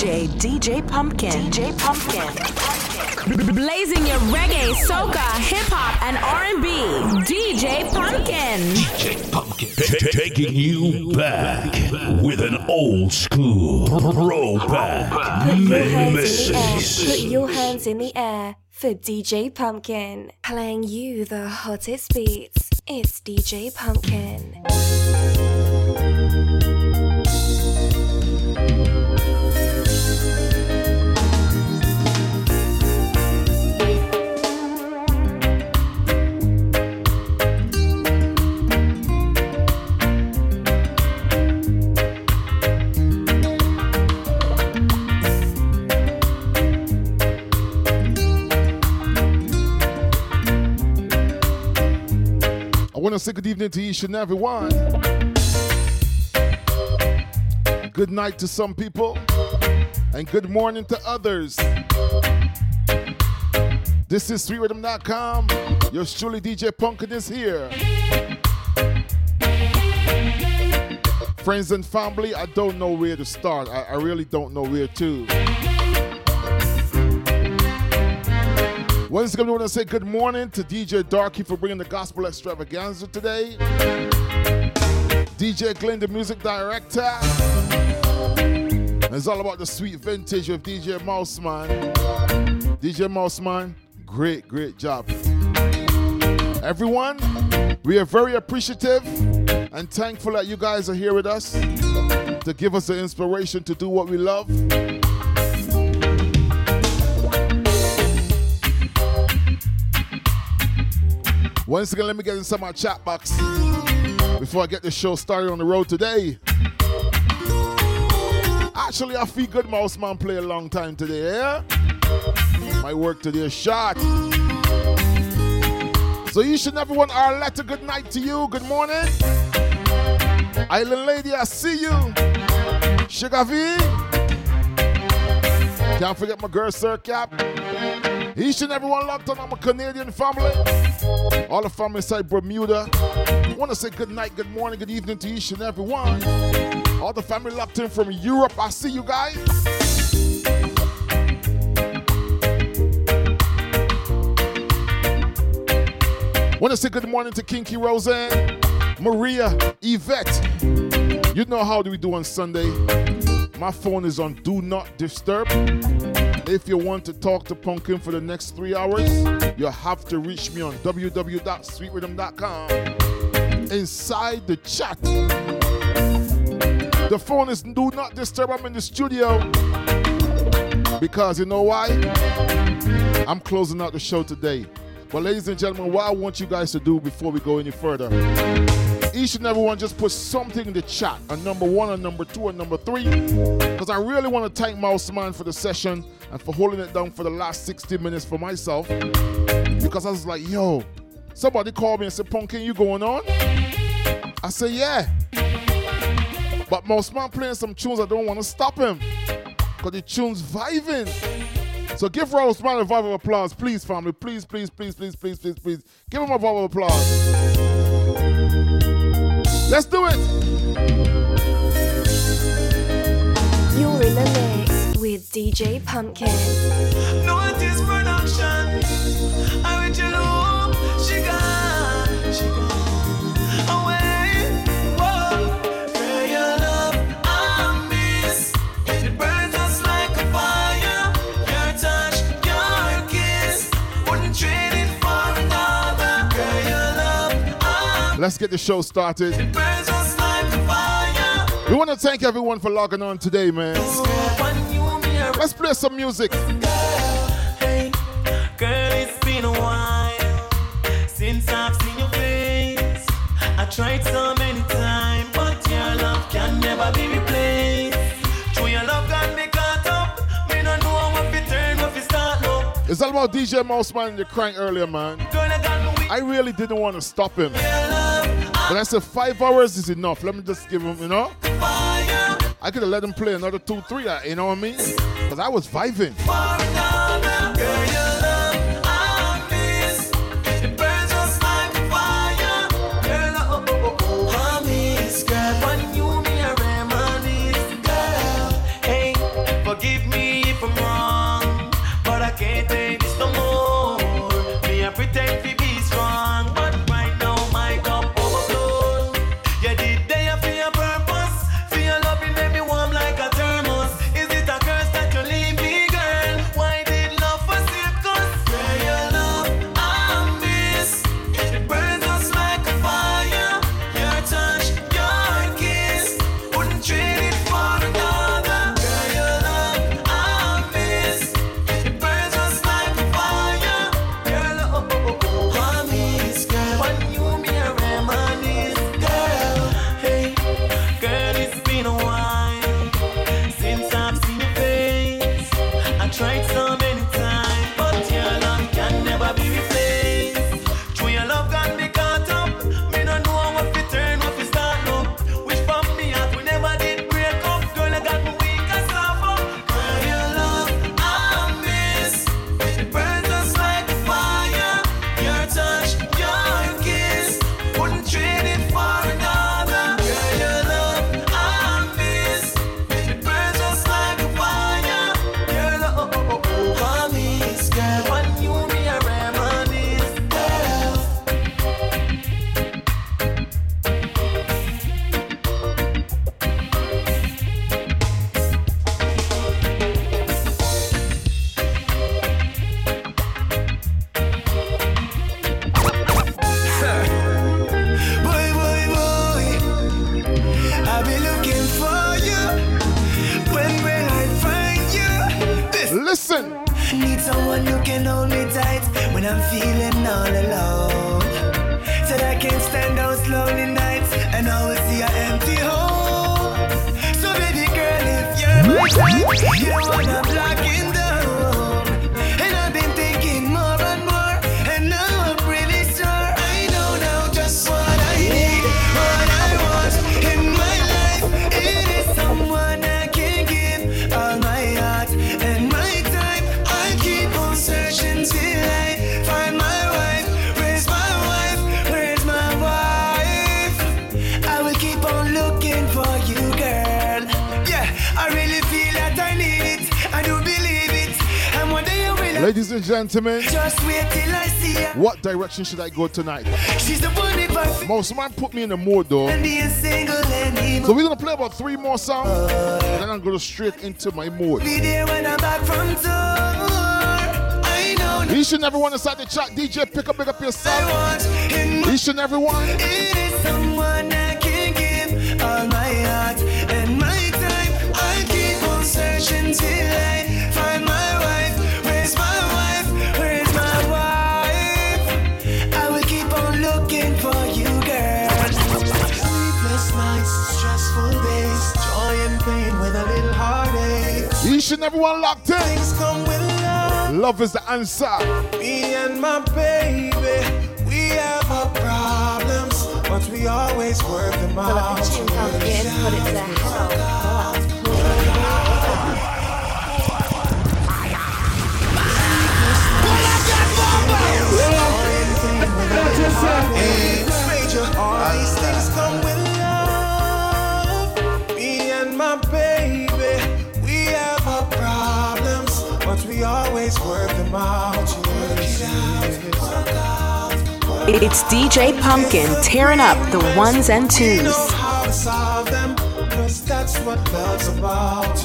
DJ, DJ Pumpkin. DJ Pumpkin. Blazing your reggae, soca, hip hop, and R&B. DJ Pumpkin. DJ Pumpkin. T- taking you back with an old school throwback Put your hands in the air. mix. Put your hands in the air for DJ Pumpkin. Playing you the hottest beats. It's DJ Pumpkin. Want to say good evening to each and everyone. Good night to some people, and good morning to others. This is SweetRiddim.com. Yours truly, DJ Punkin is here. Friends and family, I don't know where to start. I, I really don't know where to. Once again, I want to say good morning to DJ Darky for bringing the gospel extravaganza today. DJ Glenn, the music director. It's all about the sweet vintage of DJ Mouseman. DJ Mouseman, great, great job. Everyone, we are very appreciative and thankful that you guys are here with us to give us the inspiration to do what we love. Once again, let me get into my chat box before I get the show started on the road today. Actually, I feel good Mouse Man play a long time today, yeah? My work today is short. So you should everyone our letter good night to you. Good morning. Island lady, I see you. Sugar V. Can't forget my girl Sir Cap. Each and everyone locked on, I'm a Canadian family. All the family inside Bermuda. I want to say good night, good morning, good evening to each and every one. All the family locked in from Europe. I see you guys. Want to say good morning to Kinky Roseanne, Maria, Yvette. You know how do we do on Sunday? My phone is on Do Not Disturb. If you want to talk to Pumpkin for the next three hours, you have to reach me on www.sweetriddim.com. Inside the chat. The phone is Do Not Disturb. I'm in the studio. Because you know why? I'm closing out the show today. But ladies and gentlemen, what I want you guys to do before we go any further, each and every one just put something in the chat, a number one, a number two, a number three. Because I really want to thank Mouse Man for the session and for holding it down for the last 60 minutes for myself. Because I was like, yo, somebody called me and said, Pumpkin, you going on? I said, yeah. But Mouse Man playing some tunes, I don't want to stop him. Because the tune's vibing. So give Rose Man a vibe of applause, please, family. Please, please, please, please, please, please, please. Give him a vibe of applause. Let's do it. You're in the mix with DJ Pumpkin. Notice production. I reach you low. She gone. She gone. Away. Let's get the show started. like. We want to thank everyone for logging on today, man. When you me a Let's play some music. Hey, girl, it's been a while since I've seen your face. I tried so many times, but your love can never be replaced. True, your love got me caught up. Me don't know what to turn, what to start now. It's all about DJ Mouse Man and the crank earlier, man. Girl, I got I really didn't want to stop him. But I said five hours is enough. Let me just give him, you know? I could have let him play another two, three, uh, you know what I mean? Because I was vibing. Gentlemen, Just wait till I see her. what direction should I go tonight? She's the one Mouse Man put me in the mood though. and be single anymore. So we're gonna play about three more songs, and then I'm gonna go straight into my mood. Be there when I'm back from tour. I know Each and everyone inside the chat, DJ, pick up, pick up your I son. want in my Each and everyone. It is someone I can give all my heart and my time. I keep on searching till I heartache. And everyone locked in. Things come with love. Love is the answer. Me and my baby, we have our problems, but we always work them out. DJ Pumpkin, put it to the hell. Major, all these things come with always them out. It's DJ Pumpkin tearing up the ones and twos. how to solve them, 'cause that's what love's about.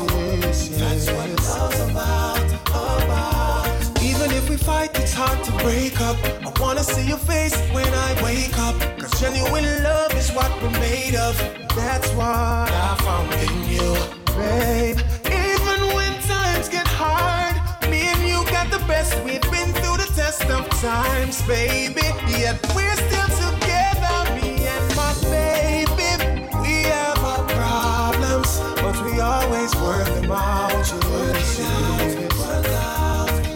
Yes, yes. That's what love's about, about. Even if we fight, it's hard to break up. I wanna see your face when I wake up. Cause genuine love is what we're made of. That's what I found in you, babe. Times, baby. Yet we're still together, me and my baby. We have our problems, but we always work them out. Yes.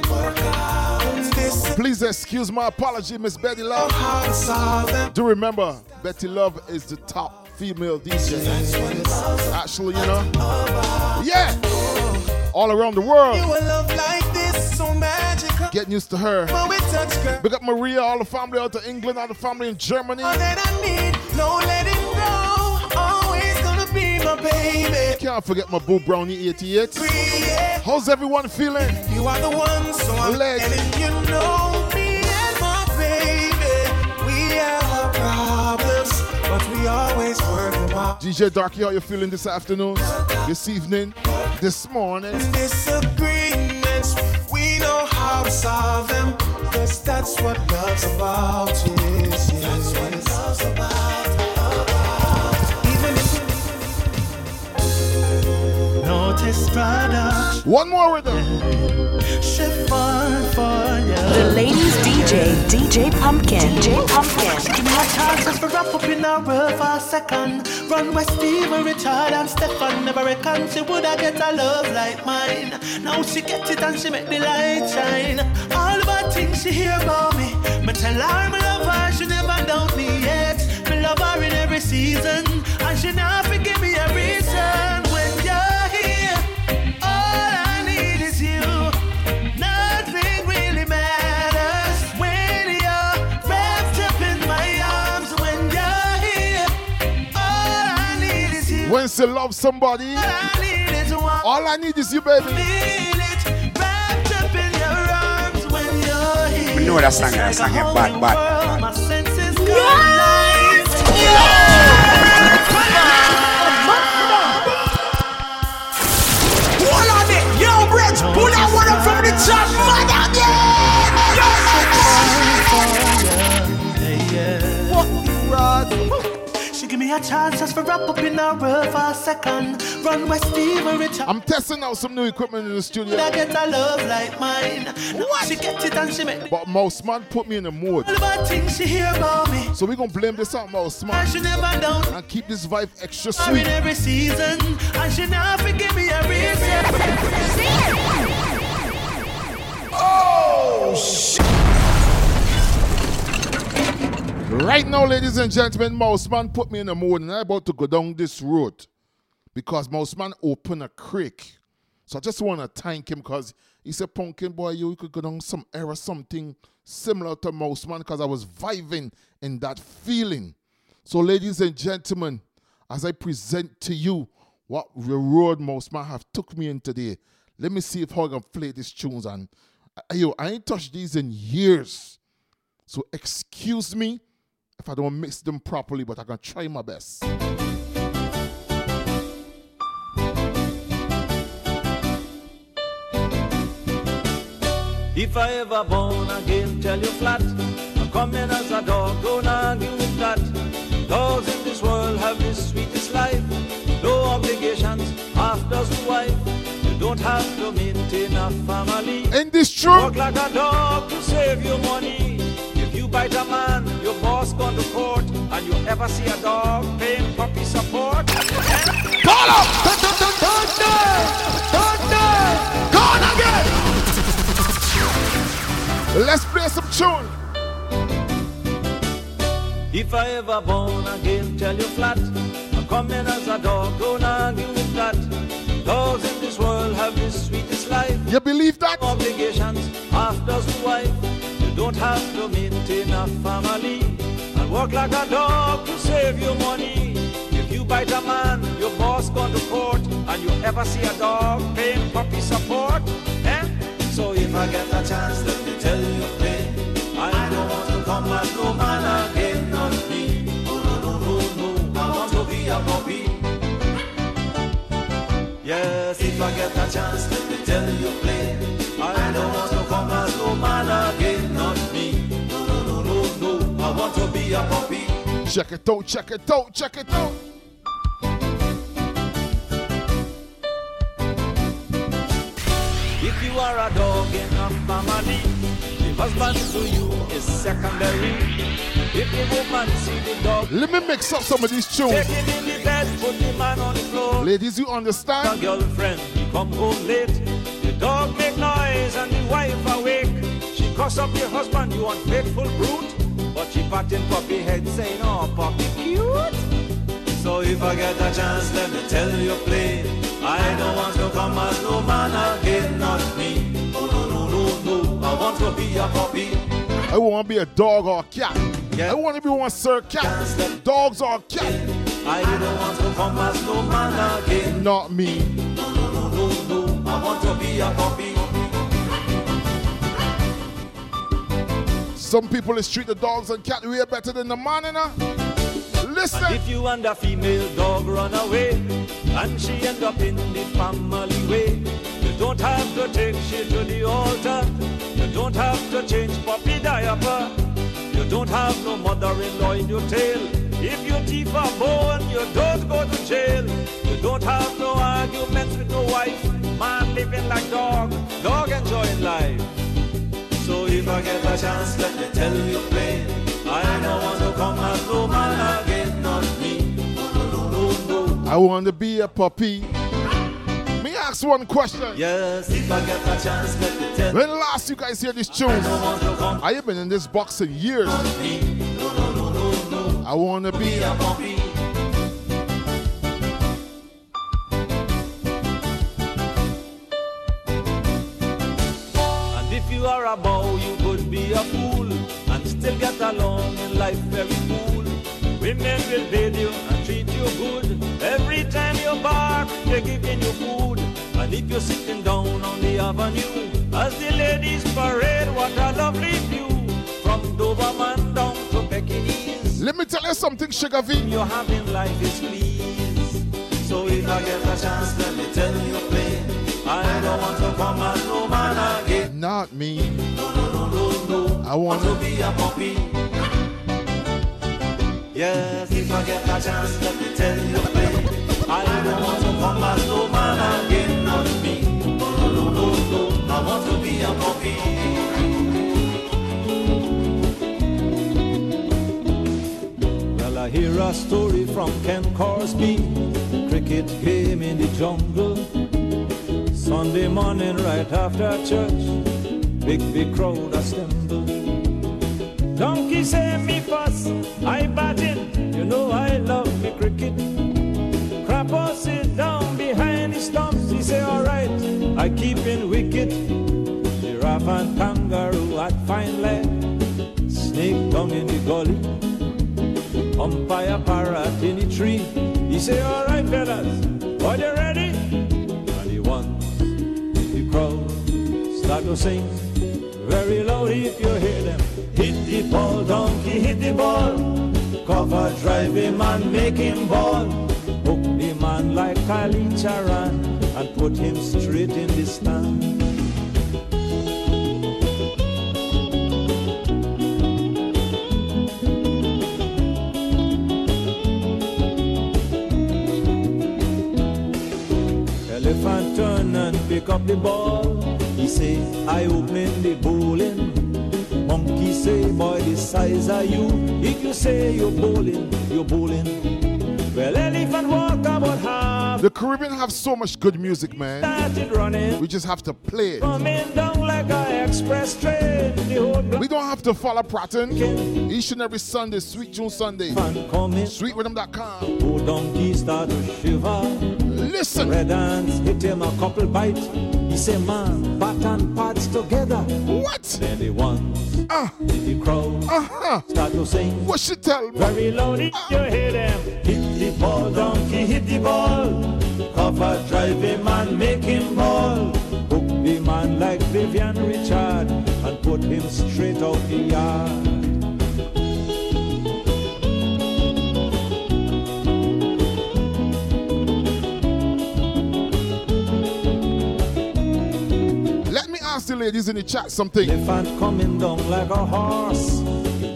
Work out this Please excuse my apology, Miss Betty Love. how to solve them. Do remember, Betty Love is the top female DJ. Actually, you know. Yeah. All around the world. Getting used to her. When we touch, Big up Maria, all the family out of England, all the family in Germany. I need, no letting go. Always gonna be my. Can't forget my boo Brownie 88. How's everyone feeling? You are the one, so I'm Leg. letting you know me and my baby. We have our problems, but we always work them out. DJ Darky, how you feeling this afternoon? This evening? This morning? Disagreements, to solve them. That's what love's about. Yes, yes. That's what love's about. One more with them. chiffon for you. The ladies DJ, DJ Pumpkin. DJ Pumpkin. Give me a chance just to wrap up in a world for a second. Run West Steven, Richard and Stefan. Never reckon she woulda get a love like mine. Now she get it and she make the light shine. All bad things she hear about me. Me tell her me love her, she never doubt me yet. Me love her in every season, and she now need is you. When somebody, All I need is one. all I need is you, baby. Feel it wrapped up in your arms when you're here. We know that song, It's that like song a is whole bad, new bad, world. bad. My senses come alive. Hold on it, yo, Bridge, pull that one up from the top, mother, She give me a a chance just for wrap up in world for a second. Run West Steve and Richard. I'm testing out some new equipment in the studio. I get a love like mine. What? She gets it and she make But Mouse Man put me in the mood. all about things she hear about me. So we're gonna blame this on Mouse And she never down. and keep this vibe extra Her in sweet. every season. And she never give me a reason. Oh, Right now, ladies and gentlemen, Mouse Man put me in the mood and I'm about to go down this road because Mouse Man opened a creek. So I just want to thank him because he said, Pumpkin boy, you could go down some era, something similar to Mouse Man because I was vibing in that feeling. So, ladies and gentlemen, as I present to you what the road Mouse Man have took me in today, let me see if I can play these tunes. And uh, yo, I ain't touched these in years. So excuse me if I don't mix them properly, but I can try my best. If I ever born again, tell you flat, I'm coming as a dog, don't argue with that. Dogs in this world have the sweetest life, no obligations, half dozen wife. You don't have to maintain a family. Ain't this true? Work like a dog to save your money. If you bite a man, your boss gone to court, and you ever see a dog paying puppy support. Call up! Thunder! Thunder! Gone again! Let's play some tune. If I ever born again, tell you flat, I'm coming as a dog, don't argue with that. Dogs in this world have the sweetest life. You believe that? Obligations, half dozen wife. Don't have to maintain a family and work like a dog to save your money. If you bite a man, your boss gone to court, and you ever see a dog paying puppy support, eh? So if I get a chance, let me tell you plain, I don't want to come as no man again, not me. No, no, no, no, no, I want to be a puppy. Yes, if I get a chance, let me tell you plain. I don't want to be a puppy. Check it out, check it out, check it out. If you are a dog in a family, the husband to you is secondary. If the woman see the dog, Let me mix up some of these tunes. take him in the bed, put the man on the floor. Ladies, you understand? girlfriend, he come home late. The dog make noise and the wife awake. She cuss up the husband, you unfaithful brute. She patting puppy head saying, oh, puppy cute. So if I get a chance, let me tell you a plain. I don't want to come as no man again, not me. Oh, no, no, no, no. I want to be a puppy. I want to be a dog or a cat. Yeah. I want to be one sir cat. Dogs or cat. I don't want to come as no man again. Not me. No, no, no, no, no. I want to be a puppy. Some people is treat the dogs and cat way better than the man, you know? Listen. And if you and a female dog run away, and she end up in the family way, you don't have to take she to the altar. You don't have to change puppy diaper. You don't have no mother-in-law in your tail. If you thief a bone, you don't go to jail. You don't have no arguments with no wife. Man living like dog, dog enjoying life. So if I get a chance, let me tell you plain. I don't want to come man again, not me. No, no, no, no, no. I want to be a puppy. Me ask one question. Yes, if I get a chance, let me tell When last you guys hear this tune? I don't want to come I have been in this box in years. I want to be Be a puppy. You are a bow, you could be a fool and still get along in life very cool. Women will bathe you and treat you good. Every time you bark, they're giving you food. And if you're sitting down on the avenue, as the ladies parade, what a lovely view. From Doberman down to Pekingese. Let me tell you something, Sugar V. You're having life is please. So if I get a chance, let me tell you plain. I don't want to come Not me. No, no, no, no, no. I want to to. be a puppy. Yes, if I get a chance, let me tell you, baby. I don't want to come as no man again on me. No, no, no, no, I want to be a puppy. Well, I hear a story from Ken Corsby, cricket game in the jungle. Sunday morning, right after church, big, big crowd assemble. Donkey say me fuss, I batting, you know I love me cricket. Crapper sit down behind the stumps, he say alright, I keep in wicket. Giraffe and kangaroo at fine leg, snake down in the gully. Umpire parrot in the tree. He say, all right, fellas, are you ready? To sing very loud if you hear them. Hit the ball, donkey, hit the ball. Cover, drive him and make him ball. Hook the man like Kallicharran and put him straight in the stand. Elephant turn and pick up the ball. Say, I open the bowling. Monkey say, boy, the size of you. If you say you're bowling, you're bowling. Well, elephant walk about half. The Caribbean have so much good music, man. Started running. We just have to play it. Like a express train. The whole We don't have to follow pattern. Each and every Sunday, Sweet Tunes Sunday. coming. SweetRiddim.com. Oh, donkey start to shiver. Listen. Red hands hit him a couple bite. He say, man, bat and pads together. What? Then the ones Ah. in the crowd Uh-huh. start to sing. What she tell me? Very loud, if you hear them. Hit the ball, donkey, hit the ball. Cover, drive him and make him ball. Hook the man like Vivian Richard and put him straight out the yard. Ladies in the chat something. Elephant coming down like a horse.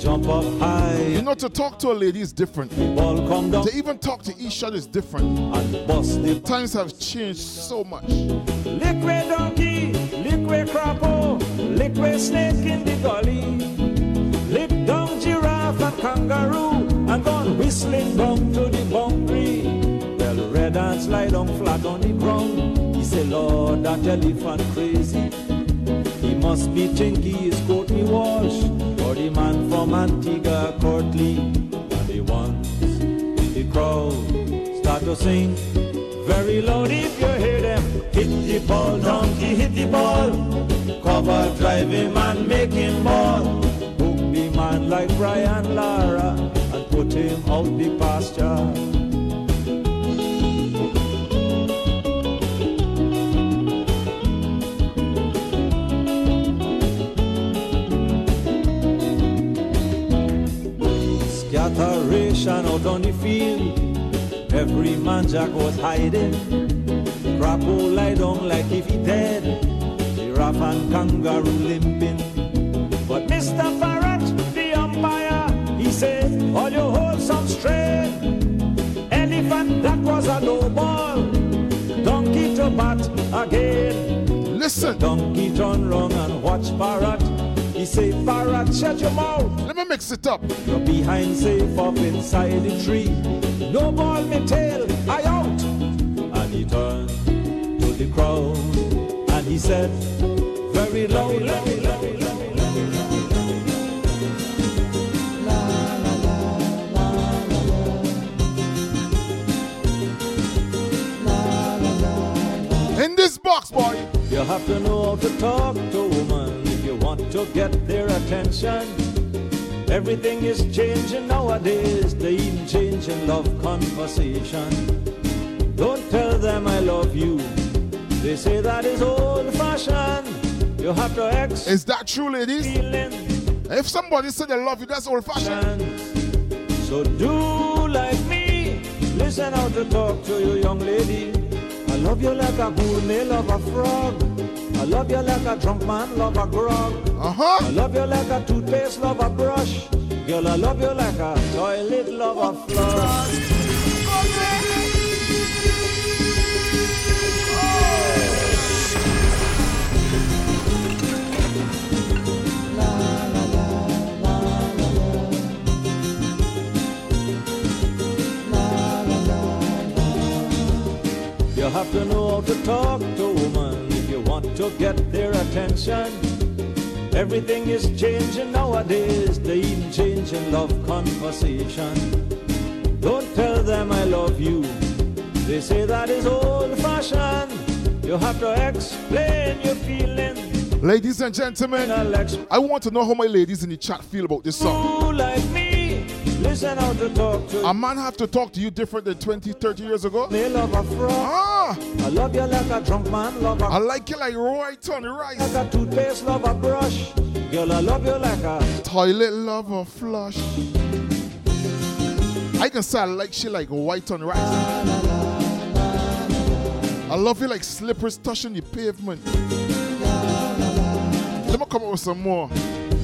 Jump up high. You know, to talk to a lady is different. Ball come down To even talk to each other is different. and bust the Times have changed so much. Liquid donkey, liquid crapo, liquid snake in the gully. Lick down giraffe and kangaroo and gone whistling down to the boundary. Well, red ants lie down flat on the ground. He say, Lord, that elephant crazy. He must be Courtney Walsh. Or the man from Antigua Curtly. And he wants the crowd start to sing. Very loud if you hear them. Hit the ball, donkey, hit the ball. Cover, drive him and make him ball. Hook the man like Brian Lara and put him out the pasture. Scatteration out on the field. Every man jack was hiding. Crapo lie down like if he dead. Giraffe and kangaroo limping. But Mr. Parrot, the umpire, he said, all you hold some straight. Elephant, that was a no ball. Donkey to bat again. Listen. Donkey turn round and watch Parrot. He say, Parrot, shut your mouth. Let me mix it up. You're behind safe up inside the tree. No ball me tail, I out. And he turned to the crowd and he said, very loud, loud, loud. In this box, boy. You have to know how to talk to a woman if you want to get their attention. Everything is changing nowadays, they even changing love conversation. Don't tell them I love you. They say that is old fashioned. You have to ex Is that true, ladies? feeling If somebody said they love you, that's old fashioned. So do like me. Listen how to talk to you, young lady. I love you like a gourmet love a frog. I love you like a drunk man love a grog. Uh huh. I love you like a toothpaste love a brush. Girl, I love you like a toilet love a flush. You have to know how to talk to a woman want to get their attention. Everything is changing nowadays, they even changing love conversation. Don't tell them I love you, they say that is old fashioned. You have to explain your feelings. Ladies and gentlemen, I want to know how my ladies in the chat feel about this song. Who like A man have to talk to you different than 20, 30 years ago? me love a frog. Ah, I love you like a drunk man, love a I like you like right on rice. like a toothpaste, love a brush. Girl, I love you like a Toilet lover flush. I can say I like shit like white on rice. I love you like slippers touching the pavement. Let me come up with some more.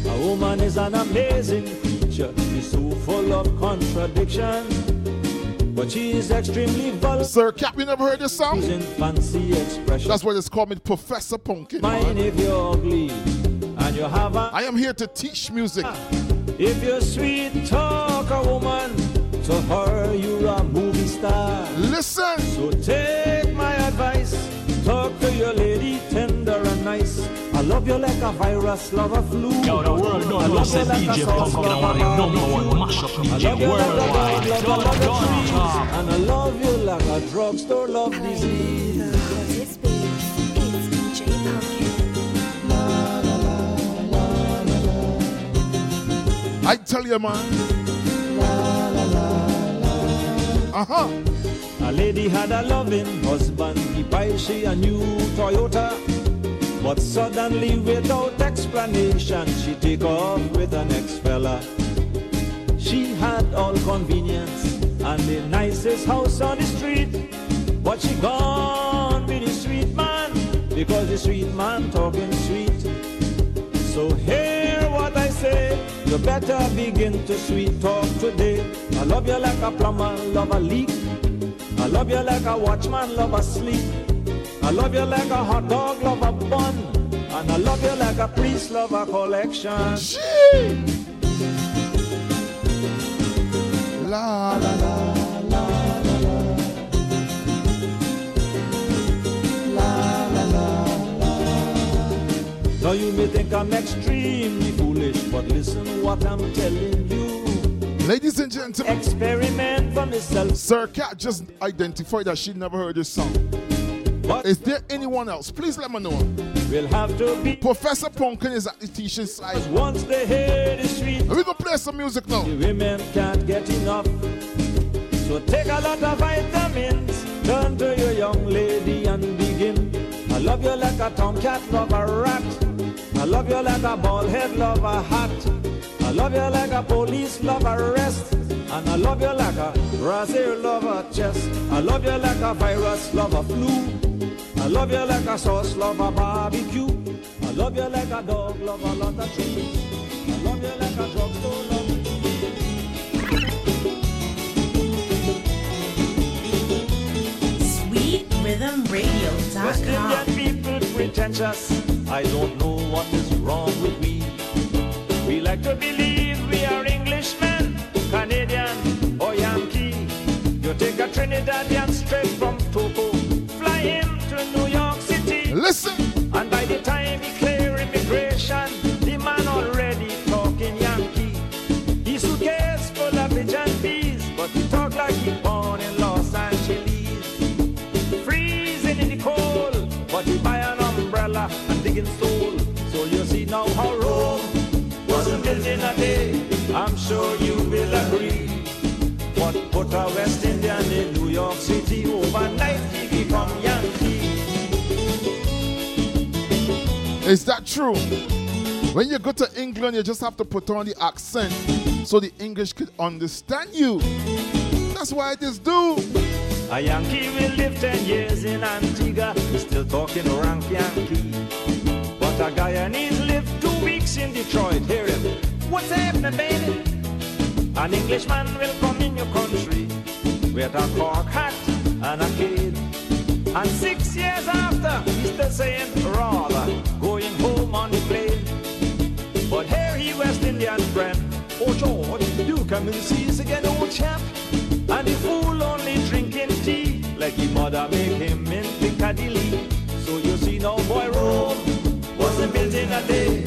A woman is an amazing creature. She's so full of contradiction. But she is extremely vulgar Sir Cap, you never heard this song? using fancy expressions. That's what it's called Professor Pumpkin. Mine if you're ugly and you have a I am here to teach music. Ah, if you're sweet talk a woman to her you're a movie star. Listen, So take my advice. Talk to your lady tender and nice. I love you like a virus, love a flu. Yo, the world I don't know love you a DJ sauce, Pumpkin love are a the number one mash up DJ love you like a worldwide. dog, love Don't, love don't And I love you like a drugstore love disease. The hottest beats. It's DJ Pumpkin. I tell you, man. Uh huh. A lady had a loving husband, he buy she a new Toyota. But suddenly, without explanation, she take off with an ex-fella. She had all convenience and the nicest house on the street. But she gone with the sweet man because the sweet man talking sweet. So hear what I say, you better begin to sweet talk today. I love you like a plumber, love a leak. I love you like a watchman, love a sleep. I love you like a hot dog, love a bun. And I love you like a priest, love a collection. Gee. La la la. Now you may think I'm extremely foolish, but listen what I'm telling you. Ladies and gentlemen, Experiment for myself. Sir Cat just identified that she never heard this song. But Is there anyone else? Please let me know. we'll have to be Professor Pumpkin is at the teaching side. once they hear the street. And we gonna play some music now. The women can't get enough. So take a lot of vitamins. Turn to your young lady and begin. I love you like a tomcat, love a rat. I love you like a bald head, love a hat. I love you like a police, love arrest. And I love you like a Brazil, love a chest. I love you like a virus, love a flu. I love you like a sauce, love a barbecue. I love you like a dog, love a lot of trees. I love you like a drugstore, love West SweetRiddimRadio.com. Indian people pretentious. I don't know what is wrong with we. We like to believe Trinidadian straight from Tobago, fly him to New York City. Listen. And by the time he clear immigration, the man already talking Yankee. His suitcase full of pigeon peas, but he talk like he born in Los Angeles. Freezing in the cold, but he buy an umbrella and digging soul. So you see now how Rome wasn't built in a day. I'm sure you will agree. What put a West in York City overnight he become Yankee. Is that true? When you go to England, you just have to put on the accent so the English could understand you. That's why I just do. A Yankee will live 10 years in Antigua, still talking rank Yankee. But a Guyanese live two weeks in Detroit, hear him. What's happening, baby? An Englishman will come in your country with a cork hat and a cane. And six years after, he's still saying, rather, going home on the plane. But here he West Indian friend, oh George, do come and see us again, old chap. And the fool only drinking tea, like his mother make him in Piccadilly. So you see now, boy, Rome wasn't built in a day.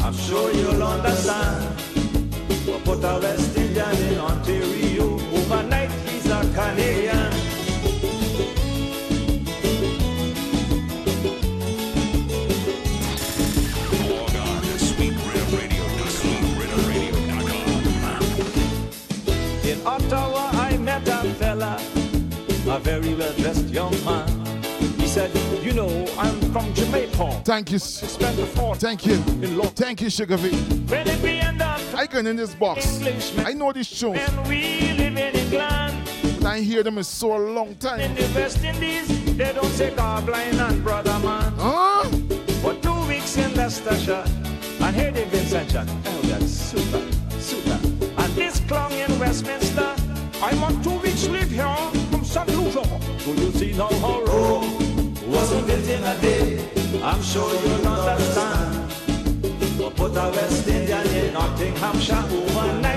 I'm sure you'll understand. But put a West Indian in Ontario, he's a Canadian. Log on to sweetradio.com. In Ottawa, I met a fella, a very well dressed young man. He said, You know, I'm from Jamaica. Thank you. Spent the Thank you. in London. Thank you, Sugar V. Where did we end up? I can in this box. Englishmen. I know these tunes, And we live in England. but I hear them in so long time. In time. the West Indies, they don't say blind and brother man. Huh? For two weeks in Leicestershire, and here they've been sanctioned. Oh, that's super, super. And this clung in Westminster. I'm on two weeks leave here from St. Lucia. So you see now how Rome wasn't built in a day. I'm sure you'll understand. But put a West Indian in Nottinghamshire overnight,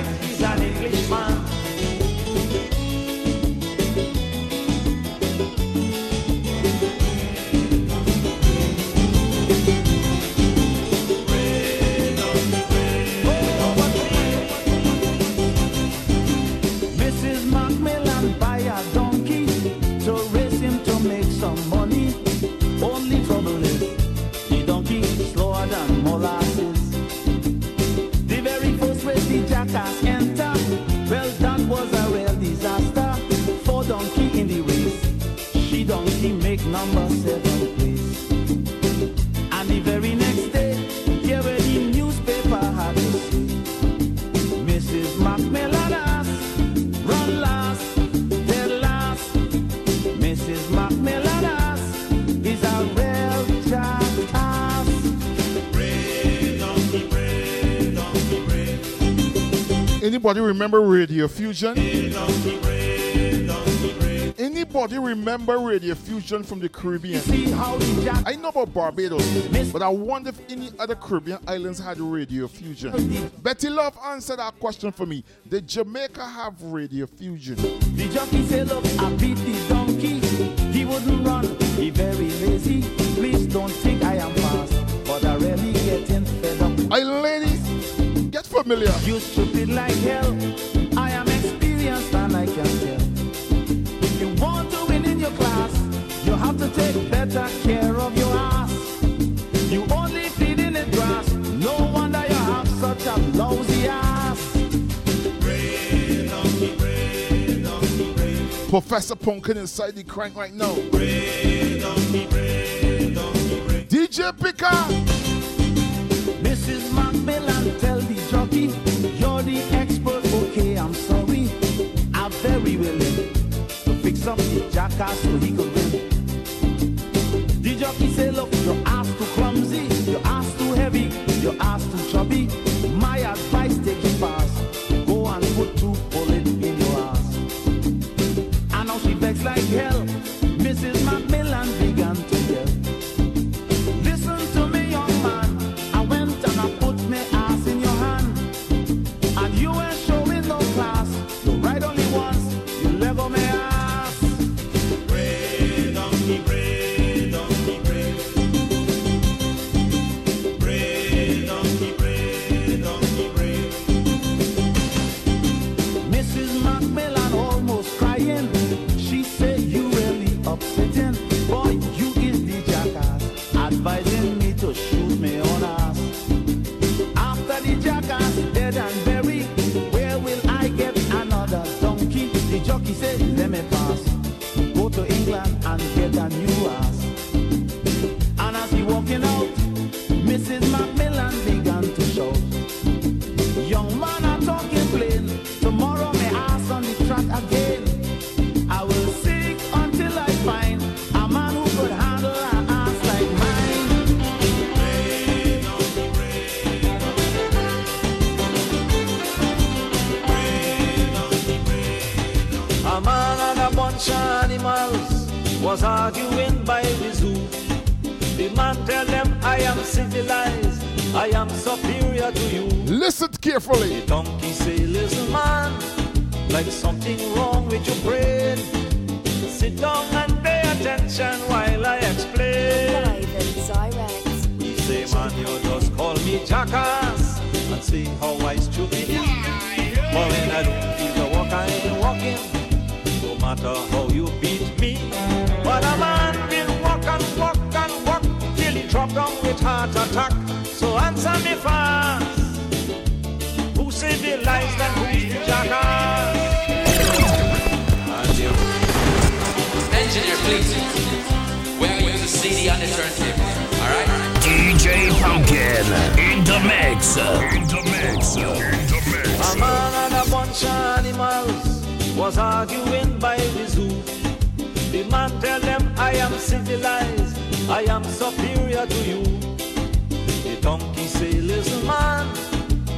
Anybody remember Radio Fusion? Anybody remember Radio Fusion from the Caribbean? See how the I know about Barbados, but I wonder if any other Caribbean islands had Radio Fusion. Betty Love answered that question for me. Did Jamaica have Radio Fusion? The jockey say, look, I beat the donkey. He wouldn't run, he very lazy. Please don't think I am fast, but I really getting fed up. I ladies, get familiar. You stupid like hell. I am experienced and I can tell. Take better care of your ass. You only feed in the grass. No wonder you have such a lousy ass. Professor Punkin inside the crank right now. DJ Picker. Mrs. Macmillan, tell the jockey, you're the expert. Okay, I'm sorry. I'm very willing to fix up the jackass so he could was arguing by the zoo. The man tell them I am civilized, I am superior to you. The donkey say, listen man,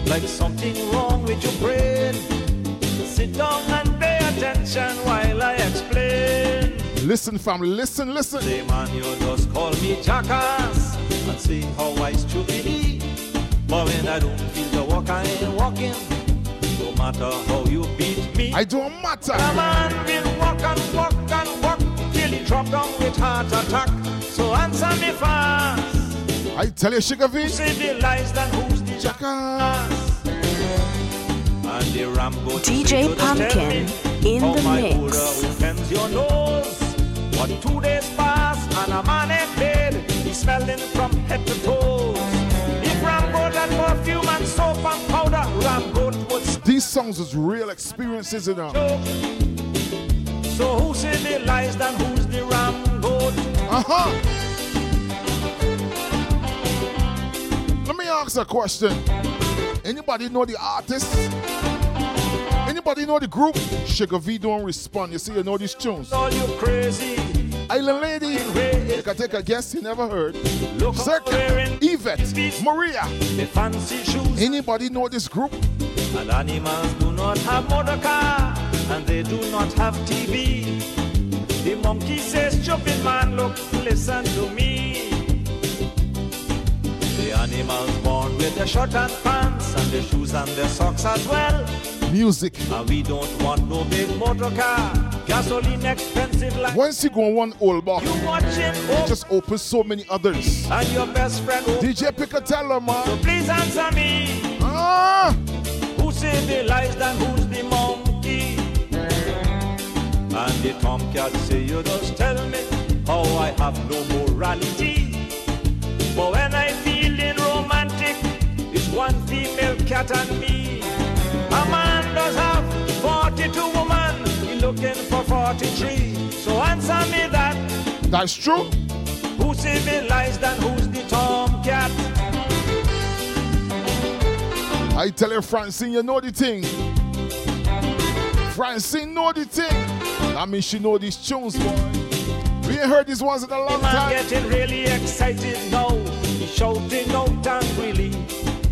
like something wrong with your brain. Sit down and pay attention while I explain. Listen, family. Listen, listen. Say man, you just call me jackass and see how I stupid be. But when I don't feel the walk, I ain't walking. No matter how you beat me. I don't matter. A man will walk and walk and walk till he drop down with heart attack. So answer me fast. I tell you, Sugar Who V. civilized and who's the jackass? And the Rambo DJ Pumpkin in the my mix. Buddha offends your nose. But two days pass and a man ain't paid. He's smelling from head to toes. If Rambo had perfume and soap and powder, Rambo would These songs is real experiences, know. choke. So who civilized and who's the Rambo? Uh huh. Let me ask a question. Anybody know the artist? Anybody know the group? Sugar V don't respond. You see, you know these tunes. All you crazy. Island Lady. You can take a guess you never heard. Look wearing Yvette, Maria. the fancy shoes. Anybody know this group? And animals do not have motor car, and they do not have TV. The monkey says, stupid man, look, listen to me. The animals born with their shirt and pants, and their shoes and their socks as well. Music. And we don't want no big motor car, gasoline expensive like Once you go on one old box, you watching. it Oh, just opens so many others. and your best friend. Oh, DJ Picatello, man. So please answer me. Ah! Who civilized and who's the monkey? And the tomcat say, you just tell me how I have no morality. But when I feeling romantic, it's one female cat and me. A man does have 42 women, he looking for 43. So answer me that, That's true. who civilized and who's the tomcat? I tell you, Francine, you know the thing. Francine know the thing. I mean, she know these tunes, boy. We ain't heard these ones in a long time. getting really excited now. He's shouting out angrily.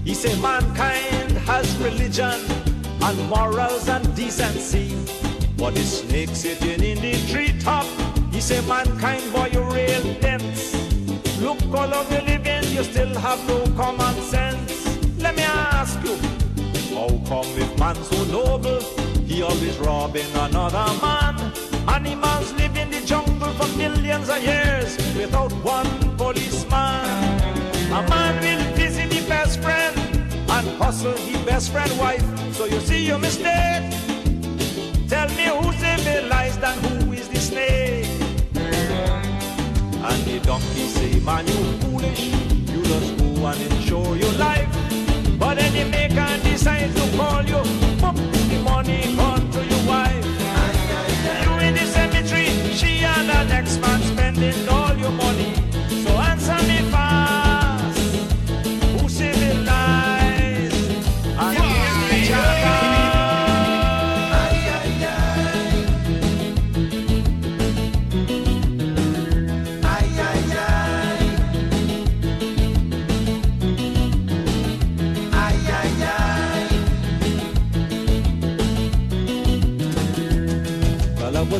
He say mankind has religion and morals and decency. But the snake sitting in the treetop. He say mankind boy you real dense. Look all of you living, you still have no common sense. Let me ask you, how come if man so noble, he always robbing another man? Animals live in the jungle for millions of years without one policeman. A man will visit the best friend and hustle the best friend wife. So you see your mistake. Tell me who's civilized and who is the snake. And the donkey say, man, you foolish. You just go and ensure your life. But the maker decides to call you. Pop the money gone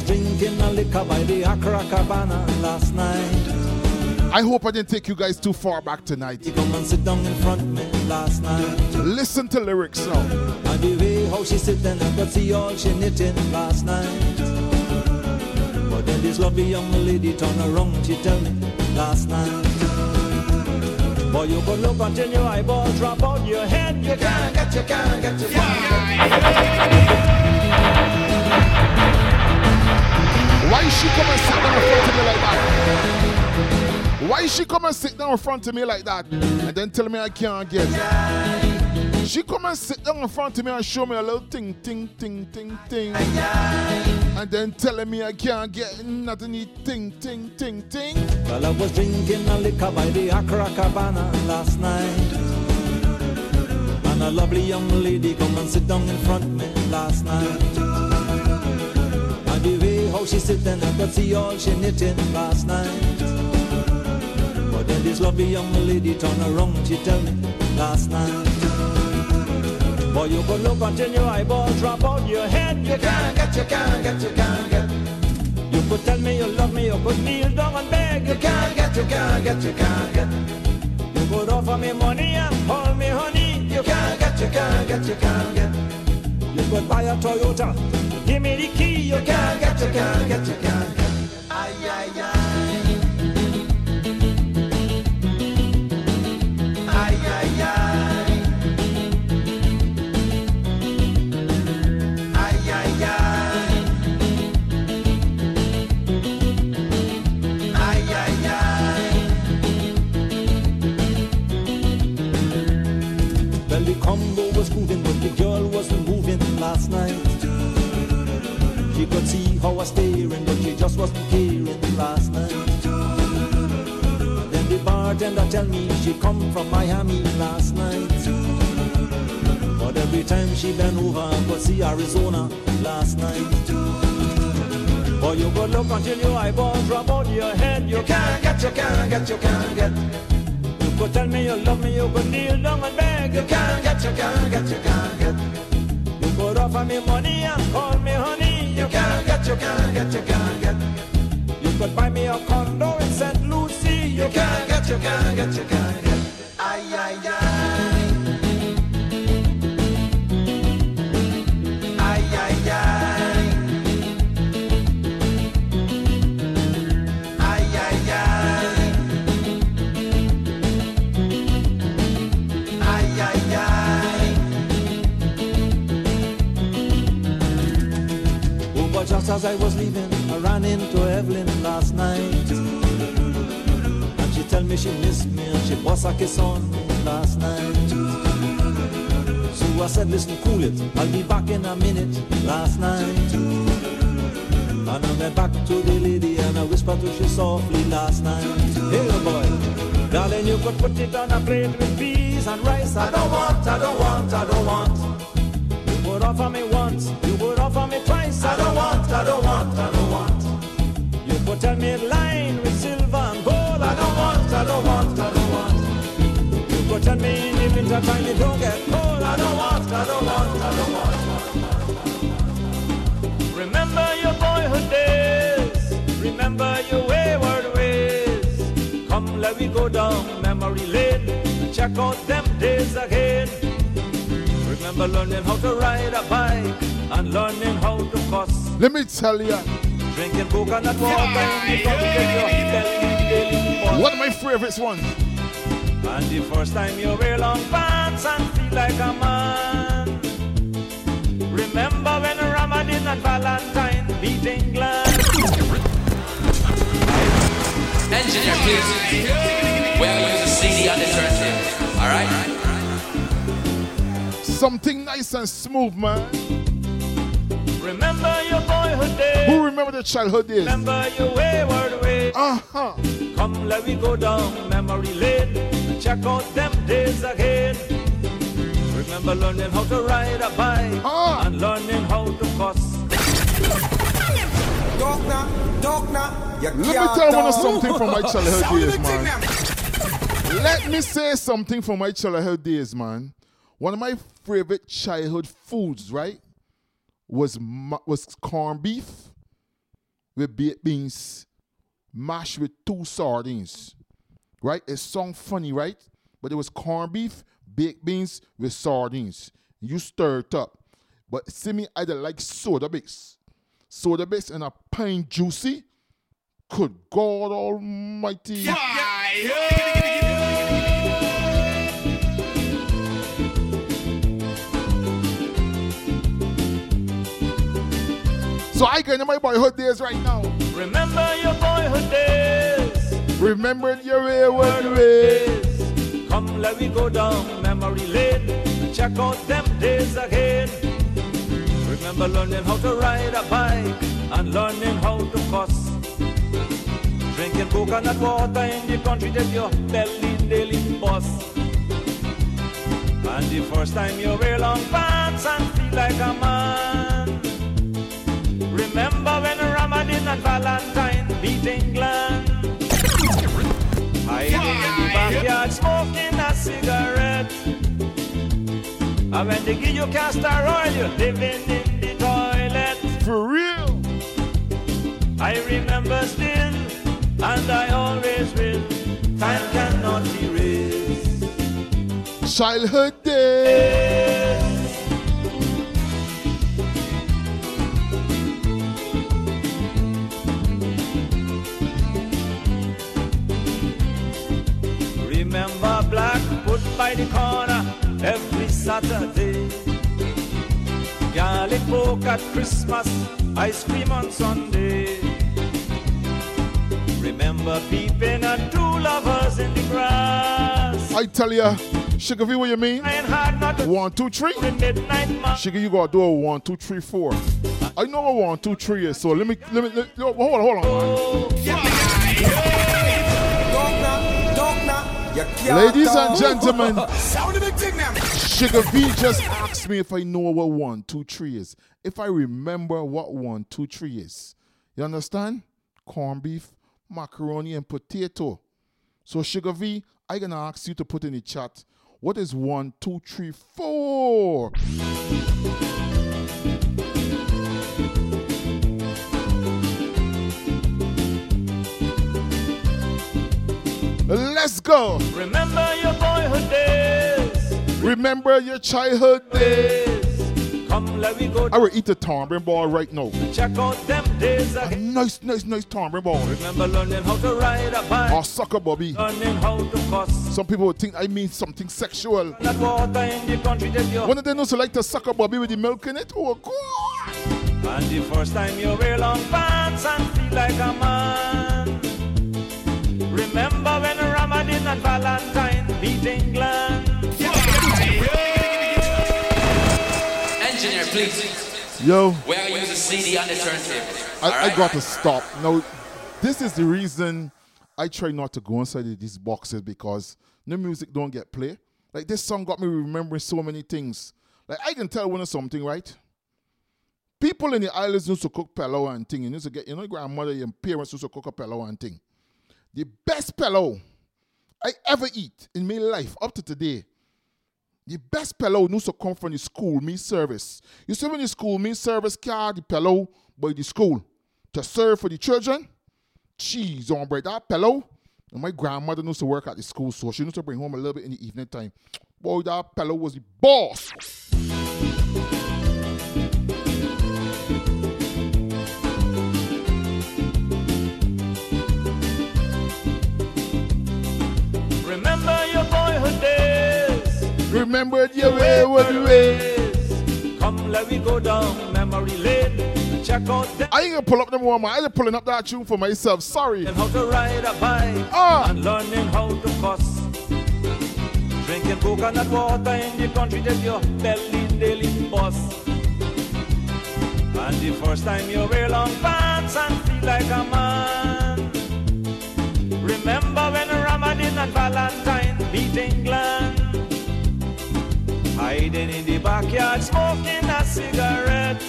was drinking a liquor by the Accra Cabana last night. I hope I didn't take you guys too far back tonight. He come and sit down in front me last night. Listen to lyrics now. And the way how she sitting, I could see all she knitting last night. But then this lovely young lady turn around, she tell me last night. Boy, you could look until your eyeballs drop out your head. You can't get, you can't get, you can't Why she come and sit down in front of me like that? Why she come and sit down in front of me like that and then tell me I can't get? She come and sit down in front of me and show me a little ting ting ting ting ting, and then telling me I can't get nothing. Ting ting ting ting. Well, I was drinking a liquor by the Accra Cabana last night. And a lovely young lady come and sit down in front of me last night. And the way how she sitting, I could see all she knitting last night. But then this lovely young lady turn around, she tell me last night. Boy, you could look until your eyeballs drop out your head. You can't get, you can't get, you can't get. You could tell me you love me, you could kneel down and beg. You can't get, you can't get, you can't get. You could offer me money and call me honey. You can't get, you can't get, you can't get. You could buy a Toyota, give me the key. You can't get, you can't get, you can't. Ay, ay, ay. Ay, ay, ay. Ay, ay, ay. Ay, ay, ay. Well, the combo was moving, but the girl wasn't moving last night. She could see how I was staring, but she just wasn't caring last night. Then the bartender tell me she come from Miami last night. But every time she bend over, I could see Arizona last night. Boy, you could look until your eyeballs drop out your head. You can't get, you can't get, you can't get. You could tell me you love me, you could kneel down and beg. You can't get, you can't get, you can't get. You could offer me money and call can't get, you can't get, you can't get. You could buy me a condo in St. Lucie. You can't get, you can't get, you can't get. As I was leaving, I ran into Evelyn last night. And she tell me she missed me and she bust a kiss on me last night. So I said, listen, cool it, I'll be back in a minute last night. And I went back to the lady and I whispered to she softly last night. Hey, oh boy, darling, you could put it on a plate with peas and rice. I don't want, I don't want, I don't want. You would offer me once, you would offer me twice. I don't want, I don't want, I don't want. You could tell me line with silver and gold. I don't want, I don't want, I don't want. You could tell me in the winter time it don't get cold. I don't want, I don't want, I don't want. Remember your boyhood days. Remember your wayward ways. Come, let we go down memory lane and check out them days again. Remember learning how to ride a bike and learning how to cuss. Let me tell you, Drinking coconut water in the cup with your belly one of my favorites ones. And the first time you wear long pants and feel like a man. Remember when Ramadhin and Valentine beat England? Engineer, please. We'll Something nice and smooth, man. Remember your boyhood days. Who remember the childhood days? Remember your wayward ways. Uh huh. Come, let me go down memory lane check out them days again. Remember learning how to ride a bike Ah. and learning how to cuss. Doctor, doctor, you Let me tell you something from my childhood days, man. Let me say something from my childhood days, man. One of my favorite childhood foods, right, was was corned beef with baked beans mashed with two sardines. Right? It sounds funny, right? But it was corned beef, baked beans with sardines. You stir it up. But see me, I like soda base. Soda base and a pine juicy. Could God Almighty. So I get in my boyhood days right now. Remember your boyhood days. Remember your wayward ways. Come, let me go down memory lane and check out them days again. Remember learning how to ride a bike and learning how to cuss. Drinking coconut water in the country that your belly daily bust. And the first time you wear long pants and feel like a man. Remember when Ramadhin and Valentine beat England? Hiding in the backyard smoking a cigarette. And when they give you castor oil, you're living in the toilet. For real. I remember still, and I always will. Time cannot erase. Childhood days. By the corner every Saturday. Garlic pork at Christmas, ice cream on Sunday. Remember peeping at two lovers in the grass. I tell ya, Sugar V, what you mean? Trying hard not One, two, three. Sugar, you gotta do a one, two, three, four. I know what one, two, three is, so let me, let me, let, hold on, hold on. Oh, Ladies and gentlemen, Sound the big thing now. Sugar V just asked me if I know what one, two, three is. If I remember what one, two, three is. You understand? Corned beef, macaroni, and potato. So Sugar V, I gonna ask you to put in the chat. What is one, two, three, four? Let's go. Remember your boyhood days. Remember your childhood days. days. Come, let me go I will eat a tambourine ball right now. check out them days A nice, nice, nice tambourine ball. Remember learning how to ride a bike, Or sucker Bobby. learning how to cuss. Some people would think I mean something sexual. That water in the country that you One of them also like to sucker Bobby with the milk in it. Oh, God. And the first time you wear long pants and feel like a man. Remember when Ramadhin and Valentine beat England? Engineer, please. Yo, Where are you a CD on the turntable. I, I got to stop. Now, this is the reason I try not to go inside of these boxes because the music don't get play. Like this song got me remembering so many things. Like I can tell when it's something, right? People in the islands used to cook pelau and thing. You used to get, you know, your grandmother and parents used to cook a pelau and thing. The best pelau I ever eat in my life up to today. The best pelau used to come from the school meal service. You see when the school meal service carry the pelau by the school to serve for the children? Cheese on bread. That pelau. And my grandmother used to work at the school, so she used to bring home a little bit in the evening time. Boy, that pelau was the boss. Remember your wayward ways. Come, let me go down memory lane check out. I ain't gonna pull up the one, man. I just pulling up that tune for myself. Sorry. Learning how to ride a bike Ah. and learning how to cuss. Drinking coconut water in the country that your belly daily bust. And the first time you wear long pants and feel like a man. Remember when Ramadhin and Valentine beat England? Hiding in the backyard smoking a cigarette.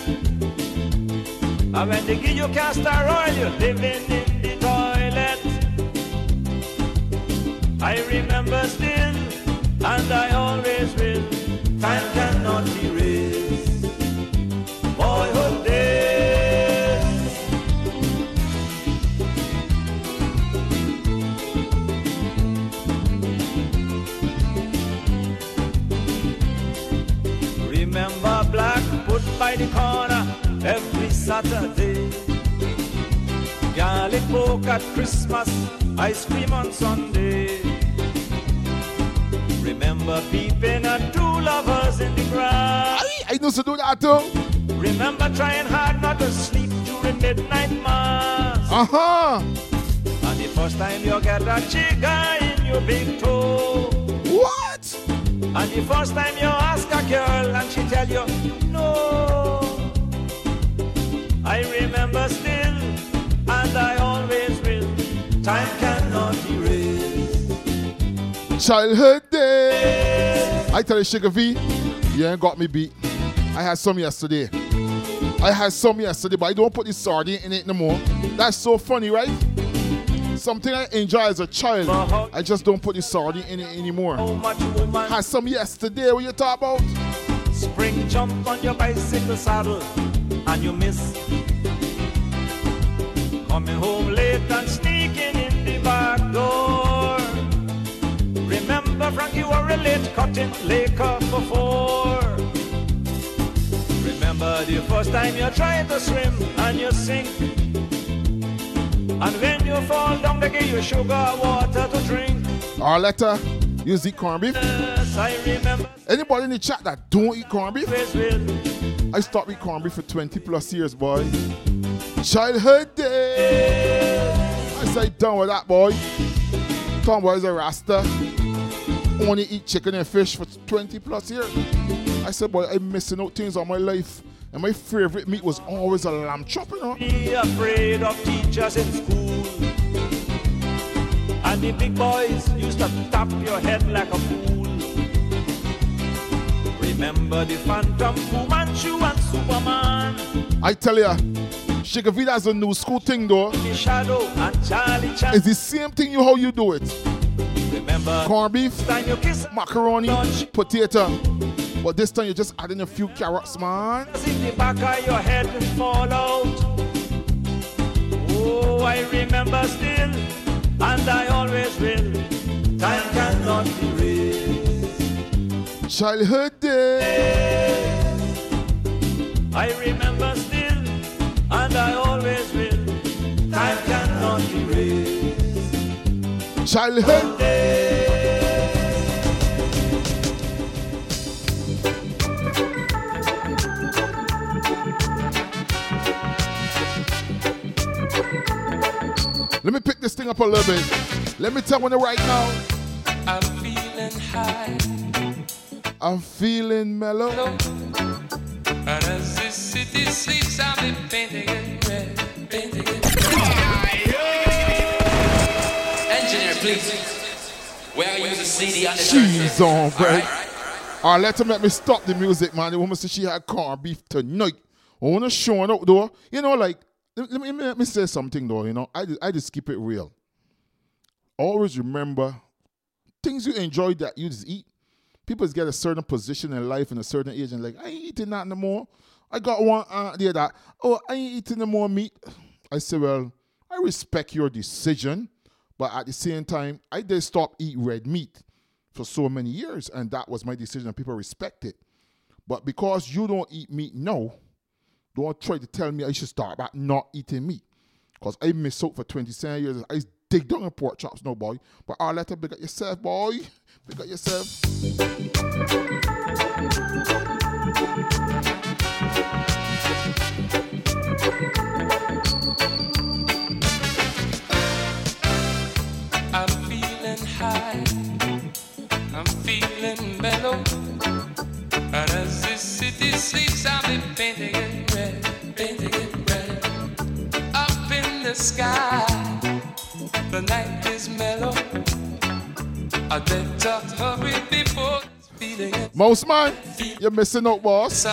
And when they give you castor oil, you're living in the toilet. I remember still, and I always will. Time cannot erase at Christmas, ice cream on Sunday. Remember peeping at two lovers in the grass. I, I used to do that too. Remember trying hard not to sleep during midnight mass. Uh huh. And the first time you get a chica in your big toe. What? And the first time you ask a girl and she tell you no. I remember Childhood days. I tell you, Sugar V, you ain't got me beat. I had some yesterday. I had some yesterday, but I don't put the sardine in it no more. That's so funny, right? Something I enjoy as a child. I just don't put the sardine in it anymore. Had some yesterday. What you talk about? Spring jump on your bicycle saddle and you miss. Coming home late and sneaking in the back door. Remember, Frank, you were a late cutting for four. Remember the first time you tried to swim and you sink. And when you fall down, they give you sugar water to drink. Arletta, you eat corned beef? Yes, I remember. Anybody in the chat that don't eat corned beef? I stopped eating corned beef for 20 plus years, boy. Childhood days. I say done with that, boy. Tom is a rasta. Only eat chicken and fish for 20 plus years. I said, boy, I'm missing out things on my life. And my favorite meat was always a lamb chop, you know. Be afraid of teachers in school. And the big boys used to tap your head like a fool. Remember the Phantom, Fu Manchu, and Superman. I tell ya, Sugar Vida's a new school thing though. The Shadow and Charlie Chan. It's the same thing you how you do it. Remember Corned beef, macaroni, potato. But this time you're just adding a few carrots, man. in the back of your head fall out. Oh, I remember still, and I always will. Time cannot erase. Childhood days. I remember still, and I always will. Time cannot. Childhood Let me pick this thing up a little bit. Let me tell you right now. I'm feeling high. I'm feeling mellow. And as this city sleeps, I'll be painting it painting please. Where are you CD on the She's on, bro. Alright. All right, let her make me stop the music, man. The woman said she had corned beef tonight. I want to show it out, though. You know, like, let me, let me, say something, though. You know, I, just- I just keep it real. Always remember things you enjoy that you just eat. People just get a certain position in life and a certain age and like, I ain't eating that no more. I got one aunt there that, oh, I ain't eating no more meat. I say, well, I respect your decision, but at the same time, I did stop eat red meat for so many years, and that was my decision, and people respect it. But because you don't eat meat now, don't try to tell me I should start back not eating meat. Because I miss out for 27 years. I dig down on pork chops no boy. But I'll let her big up yourself, boy. Big up yourself. I'm feeling mellow. And as this city sleeps, I'll be painting it red, painting it red. Up in the sky, the night is mellow. I better hurry before it's. Mouse Man, you're missing out, boss.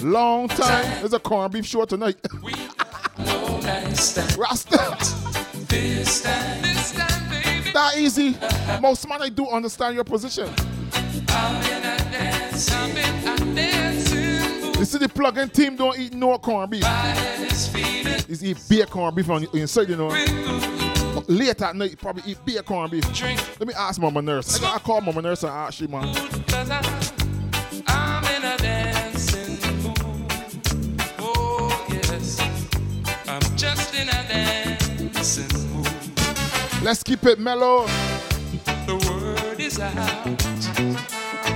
Long time. There's a corned beef show tonight. No nice time. Rasta. That easy. Mouse Man, I do understand your position. You see the plug-in team don't eat no corn beef. Is eat beer corn beef on inside, you know. Late at night, probably eat beer corn beef. Let me ask Mama Nurse. I gotta call Mama Nurse and ask she, man. Let's keep it mellow. The word is out.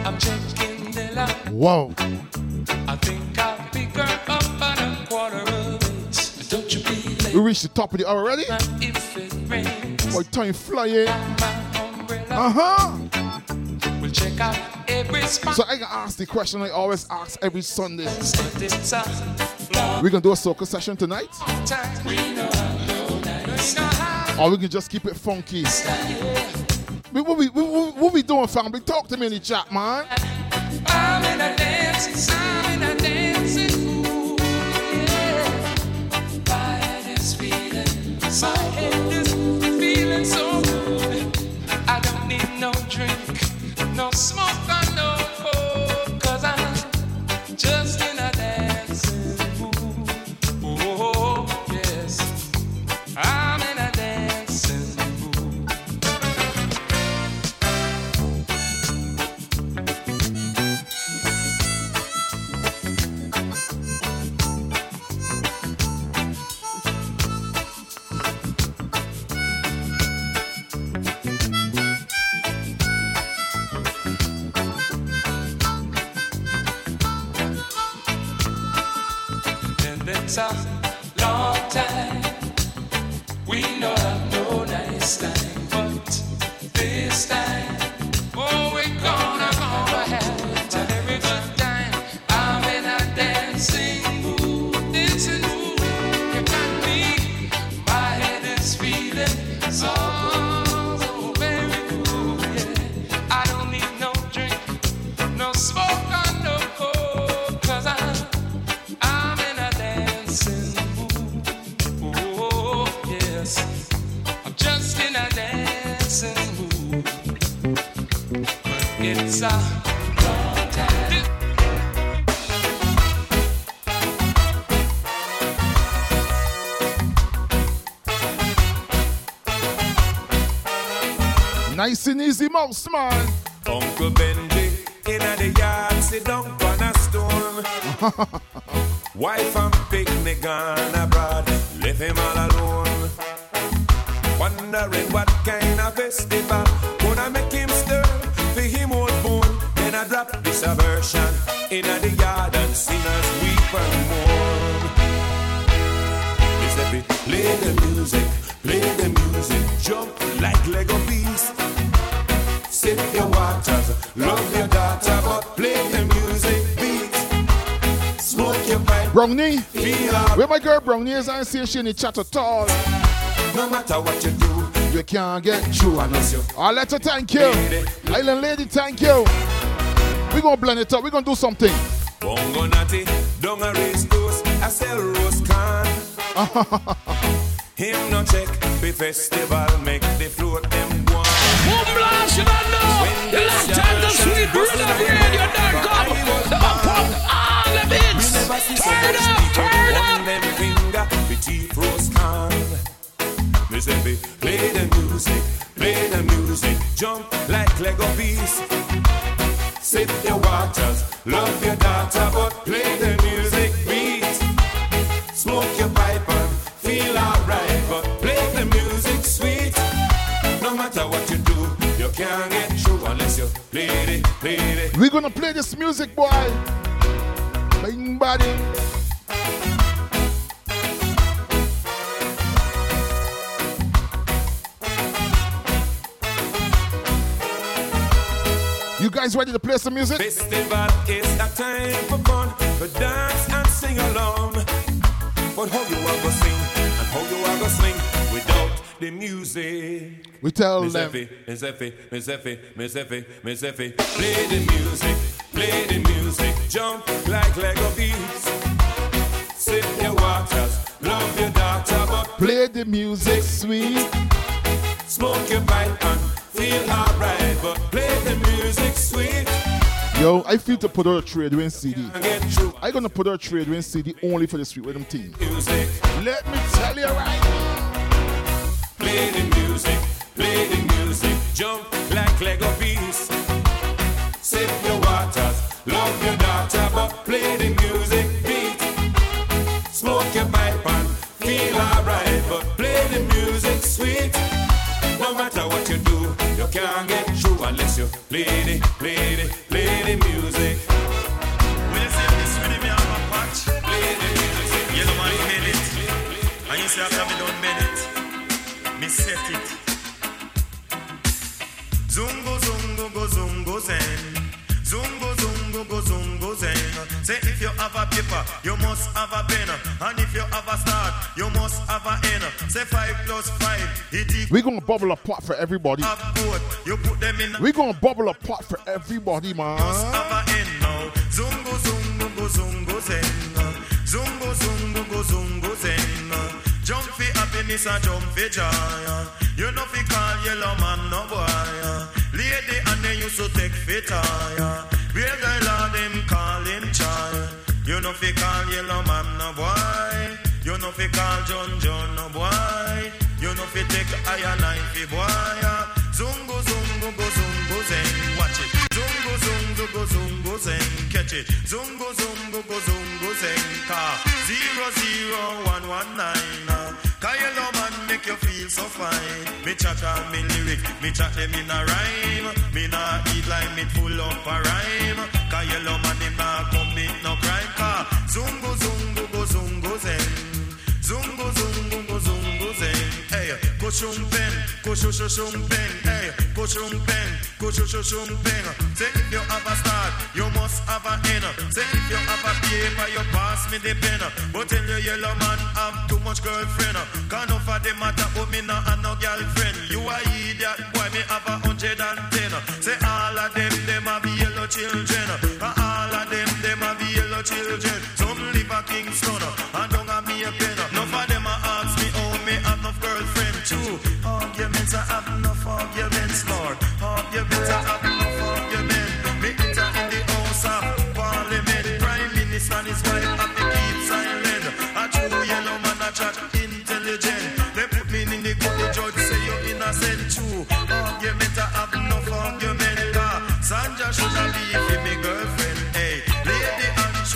I'm checking the. Whoa. I think her up a quarter of eight. Don't you be late We reached the top of the hour already. if it rains. Boy, time flying. Uh huh. We'll check out every spot. So I can ask the question I always ask every Sunday. It's a long We're gonna do a soccer session tonight, or we can just keep it funky. We- What we, what, what we doing, family? Talk to me in the chat, man. I'm in a I'm in a mouse man. Uncle Benji in the yard, sit down on a stone. Wife and picnic on abroad, leave him all alone. Where my girl Brownie is, I see she in the chat at all. No matter what you do, You can't get true unless you I'll let her thank you. Island lady, thank you. We're gonna blend it up. We're gonna do something. Bongo natty, don't a race I sell rose can. Him no check, the festival make the float them one. Boom blast, you don't know. Me say, be, play the music, play the music, jump like Lego piece. Sip your waters, love your daughter, but play the music beat. Smoke your pipe and feel alright, but play the music sweet. No matter what you do, you can't get through unless you play it, play it. We're gonna play this music, boy. You guys ready to play some music? Festival is a time for fun, for dance and sing along. But how you gonna sing and how you are gonna without the music? We tell Miss them. Effie, Miss Effie, Miss Effie, Miss Effie, Miss Effie, play the music, play the music, jump like Lego. Sip your waters, love your daughter, but Play the music sweet. smoke your pipe and feel alright. But play the music sweet. Yo, I feel to put out a trade win CD. I gonna put out a trade win CD only for the Sweet Riddim team. music. Let me tell you right. Play the music, play the music, jump like Lego beast. Sip your waters, love your daughter, but play the music can't get through unless you play the, play the, play the music. When you say this rhythm, you have a patch. Play the music. Yellow man made it. And you say after me done made it, me set it. Zungo, zungo, go, zungo, zen. Zungo, zungo, go, zungo. Say if you have a paper, you must have a pen. And if you have a start, you must have a end. Say five plus five, it equals We're gonna bubble a pot for everybody. You put them in We're gonna bubble a pot for everybody, man. have a end now. Zungo, zungo, go, zungo, zen. Zungo, zungo, go, zungo, zen. Jump for happiness and jump for joy. You know fi call yellow man no boy. Lady and they used to take fit. Real guy law them call him child. You know fi call yellow man no boy. You know fi call John John no boy. You know fi take iron knife boy. Zungo zungo go zungo zen. Watch it. Zungo zungo go zungo zen. Catch it. Zungo zungo go zungo zen. Car zero zero one one nine. Uh. Cause yellow man make you feel so fine. Me chat me lyric, me chat them in a rhyme. Me nah eat like me full up a rhyme. Yellow man him nah commit no crime. Car zungo zungo go zungo zen. Zungo. Shu shumpen. Hey, shu shumpen. Say if you have a start, you must have a end. Say if you have a paper, you pass me the pen. But tell you yellow man have too much girlfriend. Can't for the matter, but me not have no girlfriend. You a idiot, boy, me have a hundred and ten. Say all of them, them have yellow children. All of them, them have yellow children.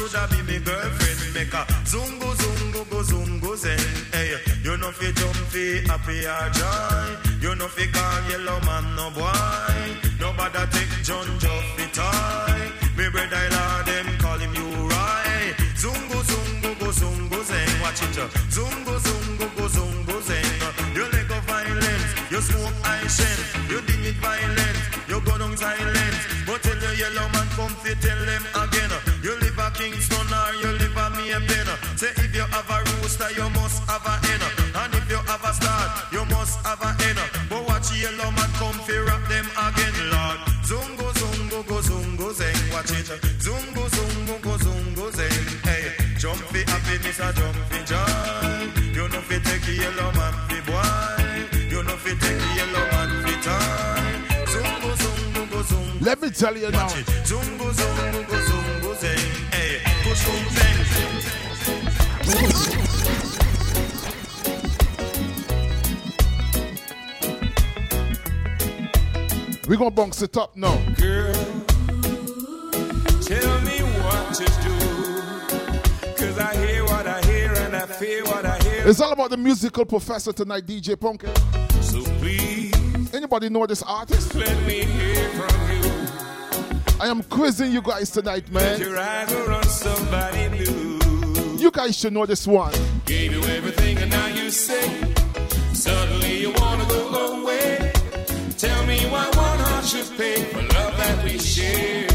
Anne should have be me girlfriend. Make a zungo zungo go zungo zen. Hey, you know fi jump fi happy or joy. You know fi call yellow man no boy. Nobody take John Joff fi toy. Me brother law them call him you right. Zungo zungo go zungo zen. Watch it. uh. Zungo zungo go zungo zen. You let go violence. You smoke ice You ding it violence. You go down silence. But tell your yellow man come fi tell them have a rooster, you must have a hen. And if you have a start, you must have a hen. But watch yellow man come fi rap them again, Lord. Zungo zungo go zungo zen. Watch it. Zungo zungo go zungo zen. Hey, jump fi happiness or jump fi joy. You know fi take yellow man fi boy. You know fi take yellow man fi time. Zungo zungo go zungo. Let me tell you now. Zungo zungo go zungo We're gonna bounce it up now. Girl, tell me what to do. Cause I hear what I hear and I feel what I hear. It's all about the musical professor tonight, DJ Punk. So please, Anybody know this artist? let me hear from you. I am quizzing you guys tonight, Let man. your eyes are on somebody new. You guys should know this one. Gave you everything and now you say, suddenly you wanna go away. Tell me why one heart should pay for love that we share.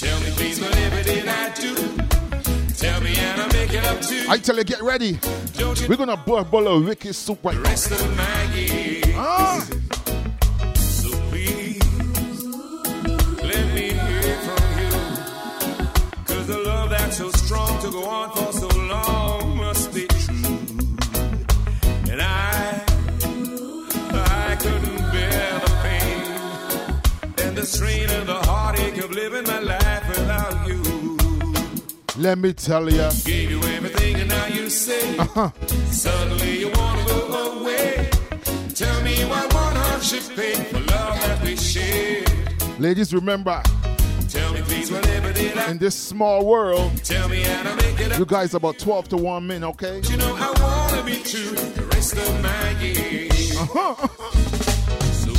Tell me please whatever did I do? Tell me and I'll make it up to you. I tell you, get ready. You We're gonna boil a bowl of wicked soup right now. To go on for so long must be true. And I, I couldn't bear the pain and the strain and the heartache of living my life without you. let me tell ya. Gave you everything and now you say, Uh-huh. suddenly you wanna go away. Tell me why one heart should pay for love that we share. Ladies, remember, in this small world. You guys about 12 to 1 men, okay? You know I wanna be true the rest of my years. Uh-huh. So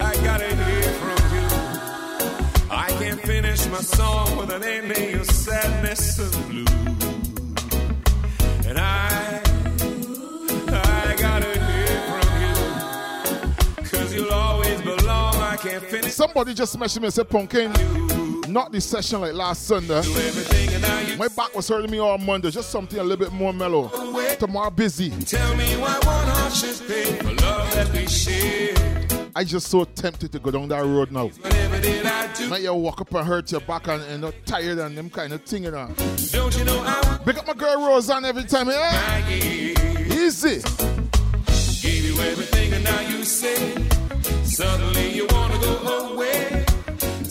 I gotta hear from you. I can't finish my song with an ending of sadness and blues. Somebody just messaged me and said, Pumpkin, not this session like last Sunday. My back was hurting me all Monday. Just something a little bit more mellow. Tomorrow busy. Tell me why one heart should pay for love that we share. I just so tempted to go down that road now. Whatever did I do? Now you walk up and hurt your back and, and not tired and them kind of thing, you know. Don't you know I Big up my girl Roseanne every time, yeah? Easy. gave you everything and now you say suddenly you wanna go away.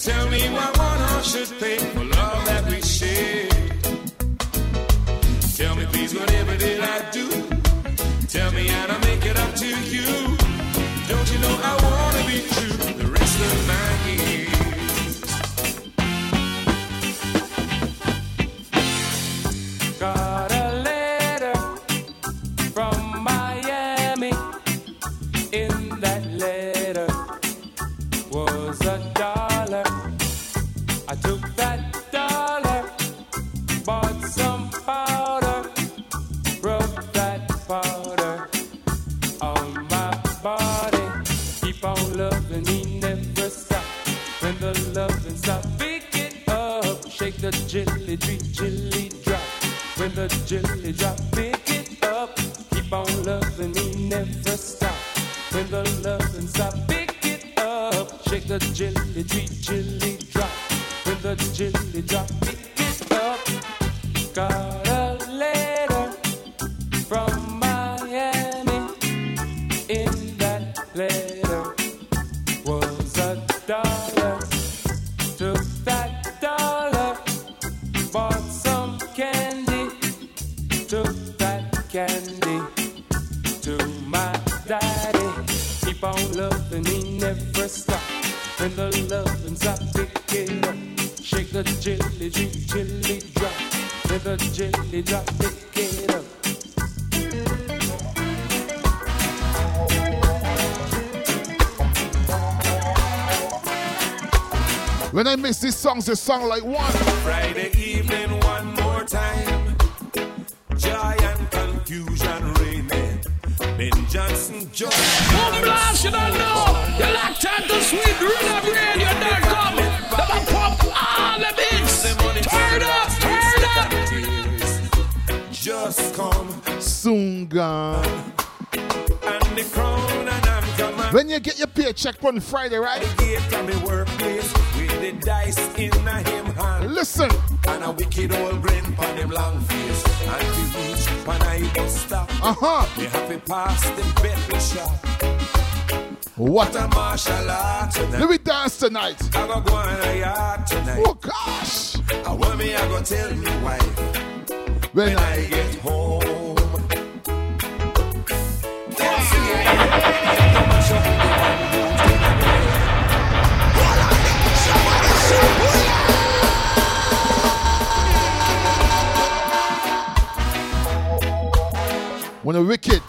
Tell me why one heart should pay for love that we share. Tell me please whatever did I do? Jilly, jilly drop. When the jelly drop, pick it up. Keep on loving me, never stop. When the loving stop, pick it up. Shake the jelly, jelly miss these songs, sound like one. Friday evening, one more time. Joy and confusion reigning. Ben Johnson, Joy. Boom blast, you don't know. You like time to sweet riddim radio. Don't come. Double pump all the beats. Turn up, turn up. Just come Soon gone. and the crown and I'm coming. When you get your paycheck on Friday, right? Dice in a him hand. Listen. And a wicked old grin on him long face. And we reach when I bus stop. Uh-huh. We have to pass the betting shop. What a martial art tonight. Let me dance tonight. I go go on a yard tonight. Oh gosh. I want me, I go tell me wife when, I get home. When a wicked.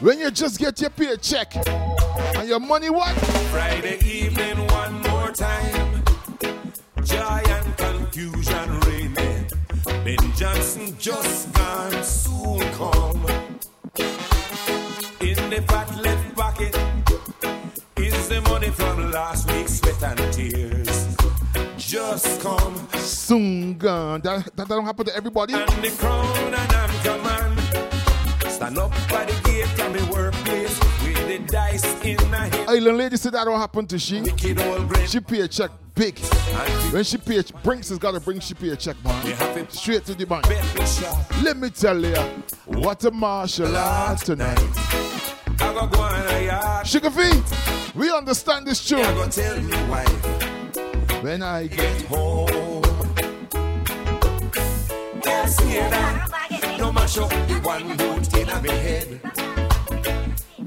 When you just get your paycheck and your money what? Friday evening, one more time. Confusion reigning. Ben Johnson just gone, soon come. Just come. Soon gone. That, that don't happen to everybody. And the crown and I'm command. Stand up by the gate from the workplace with the dice in a hand. Island lady said that don't happen to she. She pay a check big. When she pay, Brinks has got to bring she pay a check, man. Straight to the bank. Let me tell you, what a martial art tonight. I go go on a yard. Sugar V, we understand this tune. When I get home. Yes, hear that? No mash up the one boot in my head.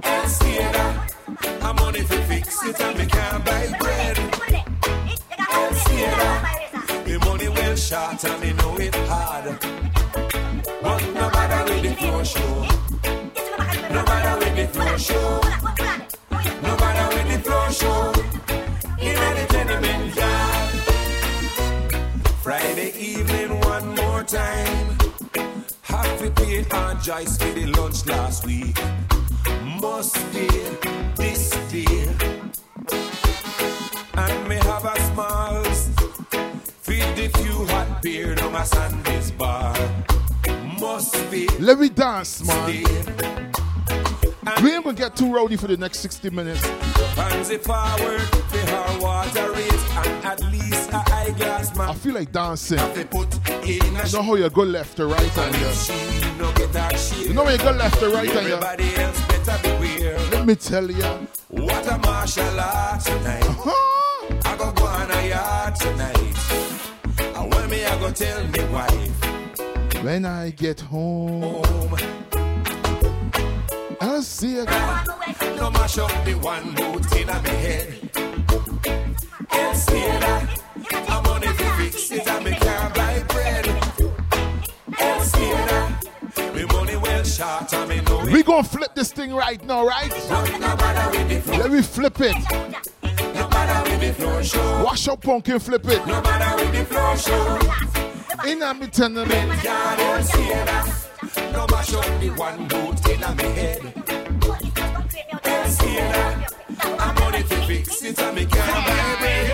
Yes, hear that? I'm money to fix it and me can't buy bread. Yes, hear that? The money well short and me know it hard. But no matter with the floor show. No matter with the floor show. No matter with the floor show. Time. Have to pay Aunt Joyce for the lunch last week. Must pay this day. And me have a smalls. Feed the few hot beer on my Sunday's bar. Must be Let me dance, man. We ain't gonna get too rowdy for the next 60 minutes. I feel like dancing. They put in a You know how you go left to right and you, you know when you go left to right and you, else better beware. let me tell you. What a martial art tonight. I go go on a yard tonight. And when me I go tell me wife. When I get home, I'll see you. No mash up the one boot in my head. Can't see that. I'm on it to fix it and me can't buy bread. Can't see that. Me money well short and me know it. We gonna flip this thing right now, right? Let me flip it. Wash up pumpkin, flip it. No matter with the floor show. In a me tenement. Can't see that. No mash up the one boot in my head. Can't see that. I'm on it to fix it and me can't buy bread.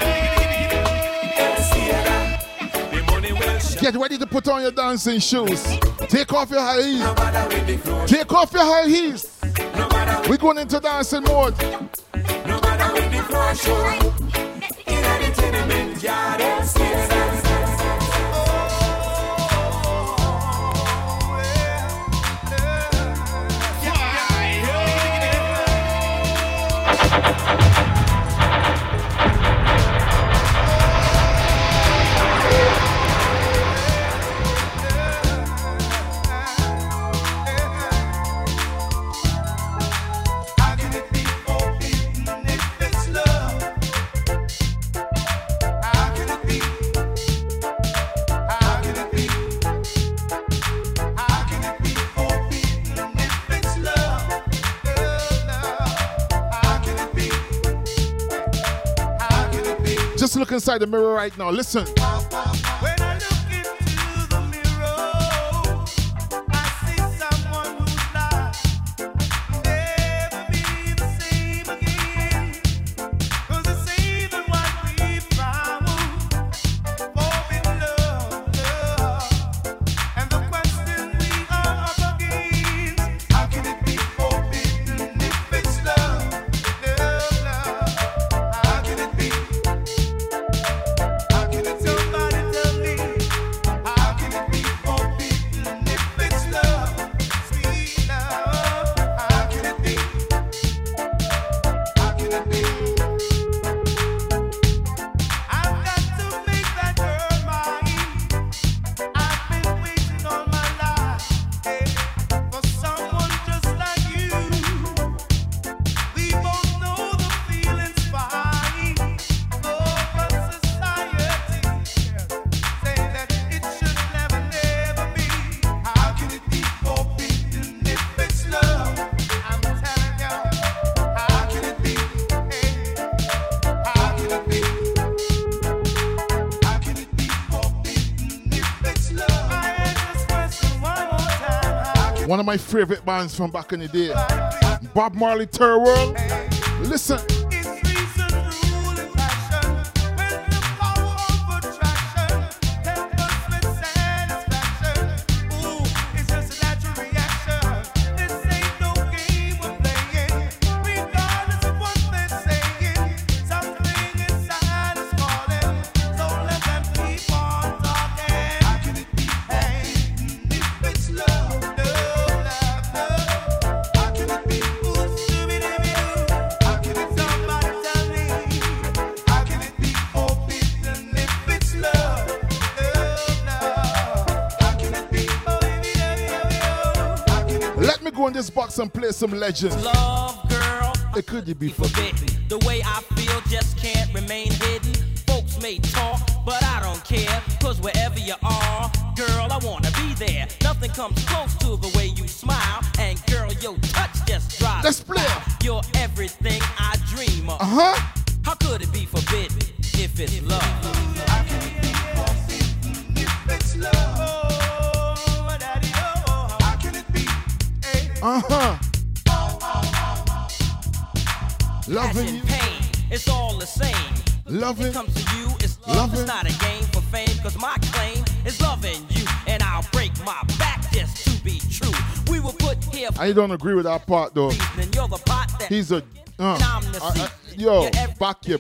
Can't see that. Me money well short. Get ready to put on your dancing shoes. Take off your high heels. Take off your high heels. We're going into dancing mode. No matter with the floor show. In the tenement yard, can't look inside the mirror right now. Listen. My favorite bands from back in the day. Bob Marley Third World. Listen. Some legends. Love, girl. It could be forbidden. The way I don't agree with that part though. and you're the pot that He's a. Uh, I'm I- I- yo, You're every back your.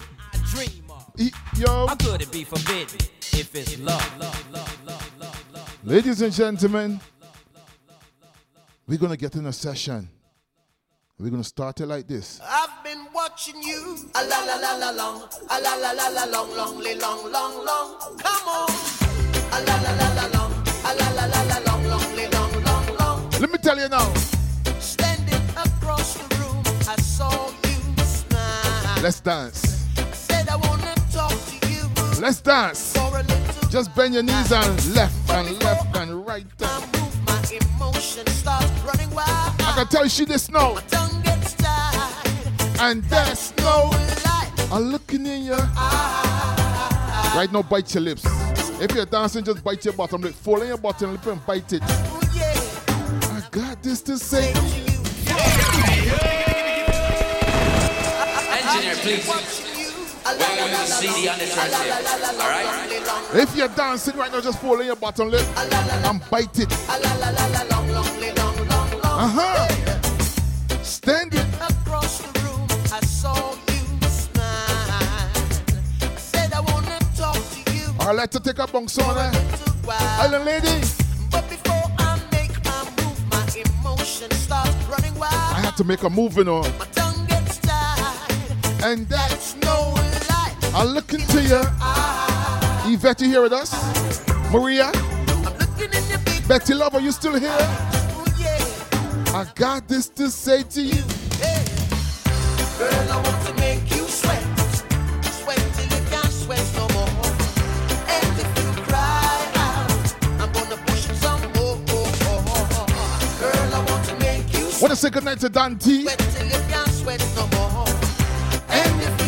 dream He, yo, How could it be forbidden if it's love? love, love, love, love, love. ladies and gentlemen, we're gonna get in a session. We're gonna start it like this. I've been watching you. A la la la la long. A la la la la long, long, long, long, long. Come on. A la la la la long. A la la la la long, long, long, long, long. Let me tell you now. Let's dance. Said I wanna talk to you Let's dance. for a little. Just bend your knees and left and left and right. I move, my emotion starts running wild. I can tell you she this now. And there's no. Light. I'm looking in your eyes. Right now, bite your lips. If you're dancing, just bite your bottom lip. Fall in your bottom lip and bite it. Oh, I got this to say. Engineer, please. We're going to CD on the turntable. All right? If you're dancing right now, just fall in your bottom lip and bite it. Uh huh. Stand it. Across the room, I saw you smile. Said I wanna talk to you. I'd like to take a bunk song there. Island lady. But before I make my move, my emotion starts running wild. I had to make a move, you know. And that's no lie. I look into your Yvette, you here with us? Maria? Betty Lover, you still here? Oh, I got this to say to you. Girl, I want to make you sweat. Sweat till you can't sweat no more. And if you cry out, I'm gonna push it some more. Girl, I want to make you Want to say goodnight to Don T? sweat till you can't sweat no more. And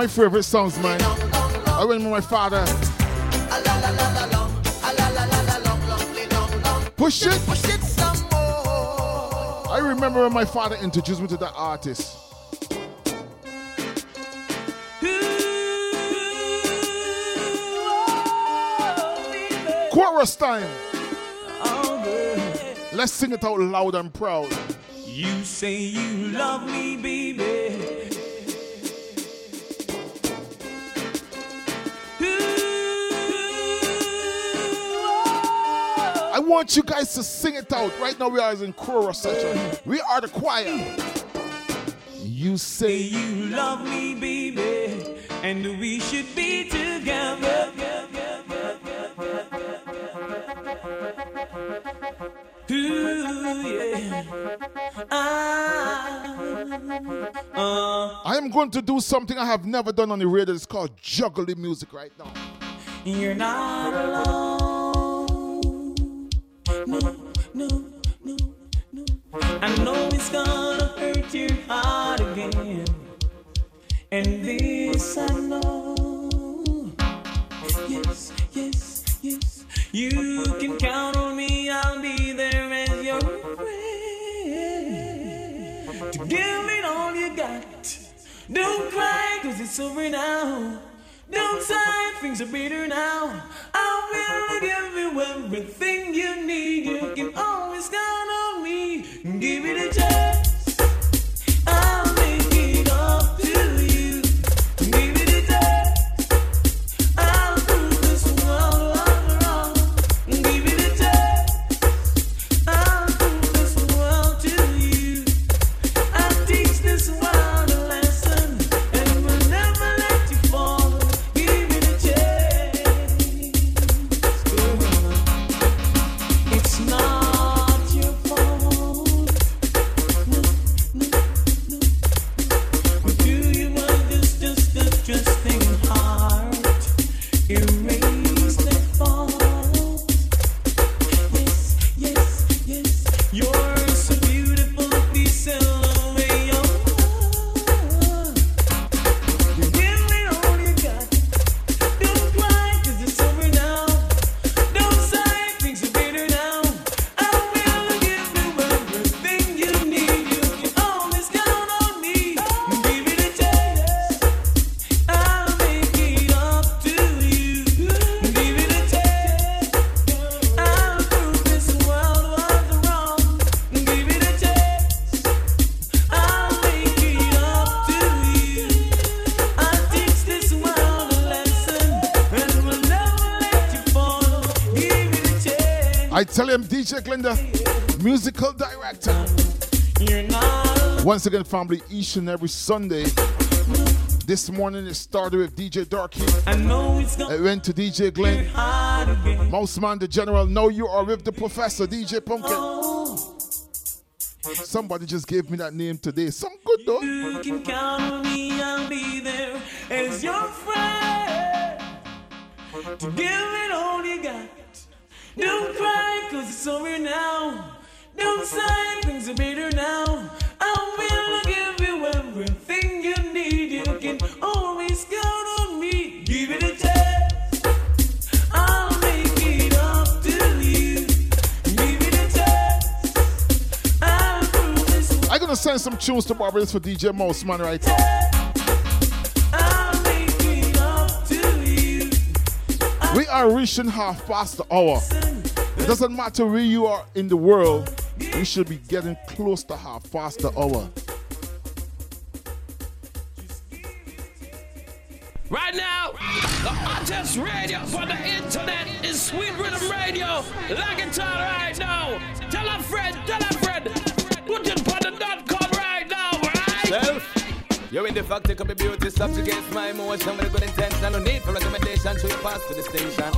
my favorite songs, man. I remember my father. Push it. Push it some more. I remember when my father introduced me to that artist. Chorus time. Let's sing it out loud and proud. You say you love me, baby. Want you guys to sing it out. Right now we are in chorus section. We are the choir. You say you love me, baby, and we should be together. Ooh, yeah. Ah, uh, I am going to do something I have never done on the radio. It's called juggling music right now. you're not alone. You're Glenda, musical director. Once again, family, each and every Sunday. This morning it started with DJ Darky. I know it's not It went to DJ Glenn. Mouse Man the General. Now you are with the professor, DJ Pumpkin. Somebody just gave me that name today. Some good though. You can count on me, I'll be there as your friend. To give it all you got. Don't cry, cause it's over now. Don't sigh, things are better now. I will give you everything you need. You can always count on me. Give it a chance. I'll make it up to you. Give it a chance. I'll prove this I'm gonna send some tunes to Barbados for DJ Mouse Man right now. We are reaching half past the hour. It doesn't matter where you are in the world, we should be getting close to half past the hour. Right now, the hottest radio for the internet is Sweet Riddim Radio. Log it on right now. Tell a friend, tell a friend. You're in the fact, take up a beauty, subjugates my emotion with a good intention. No need for recommendation, so you pass to the station.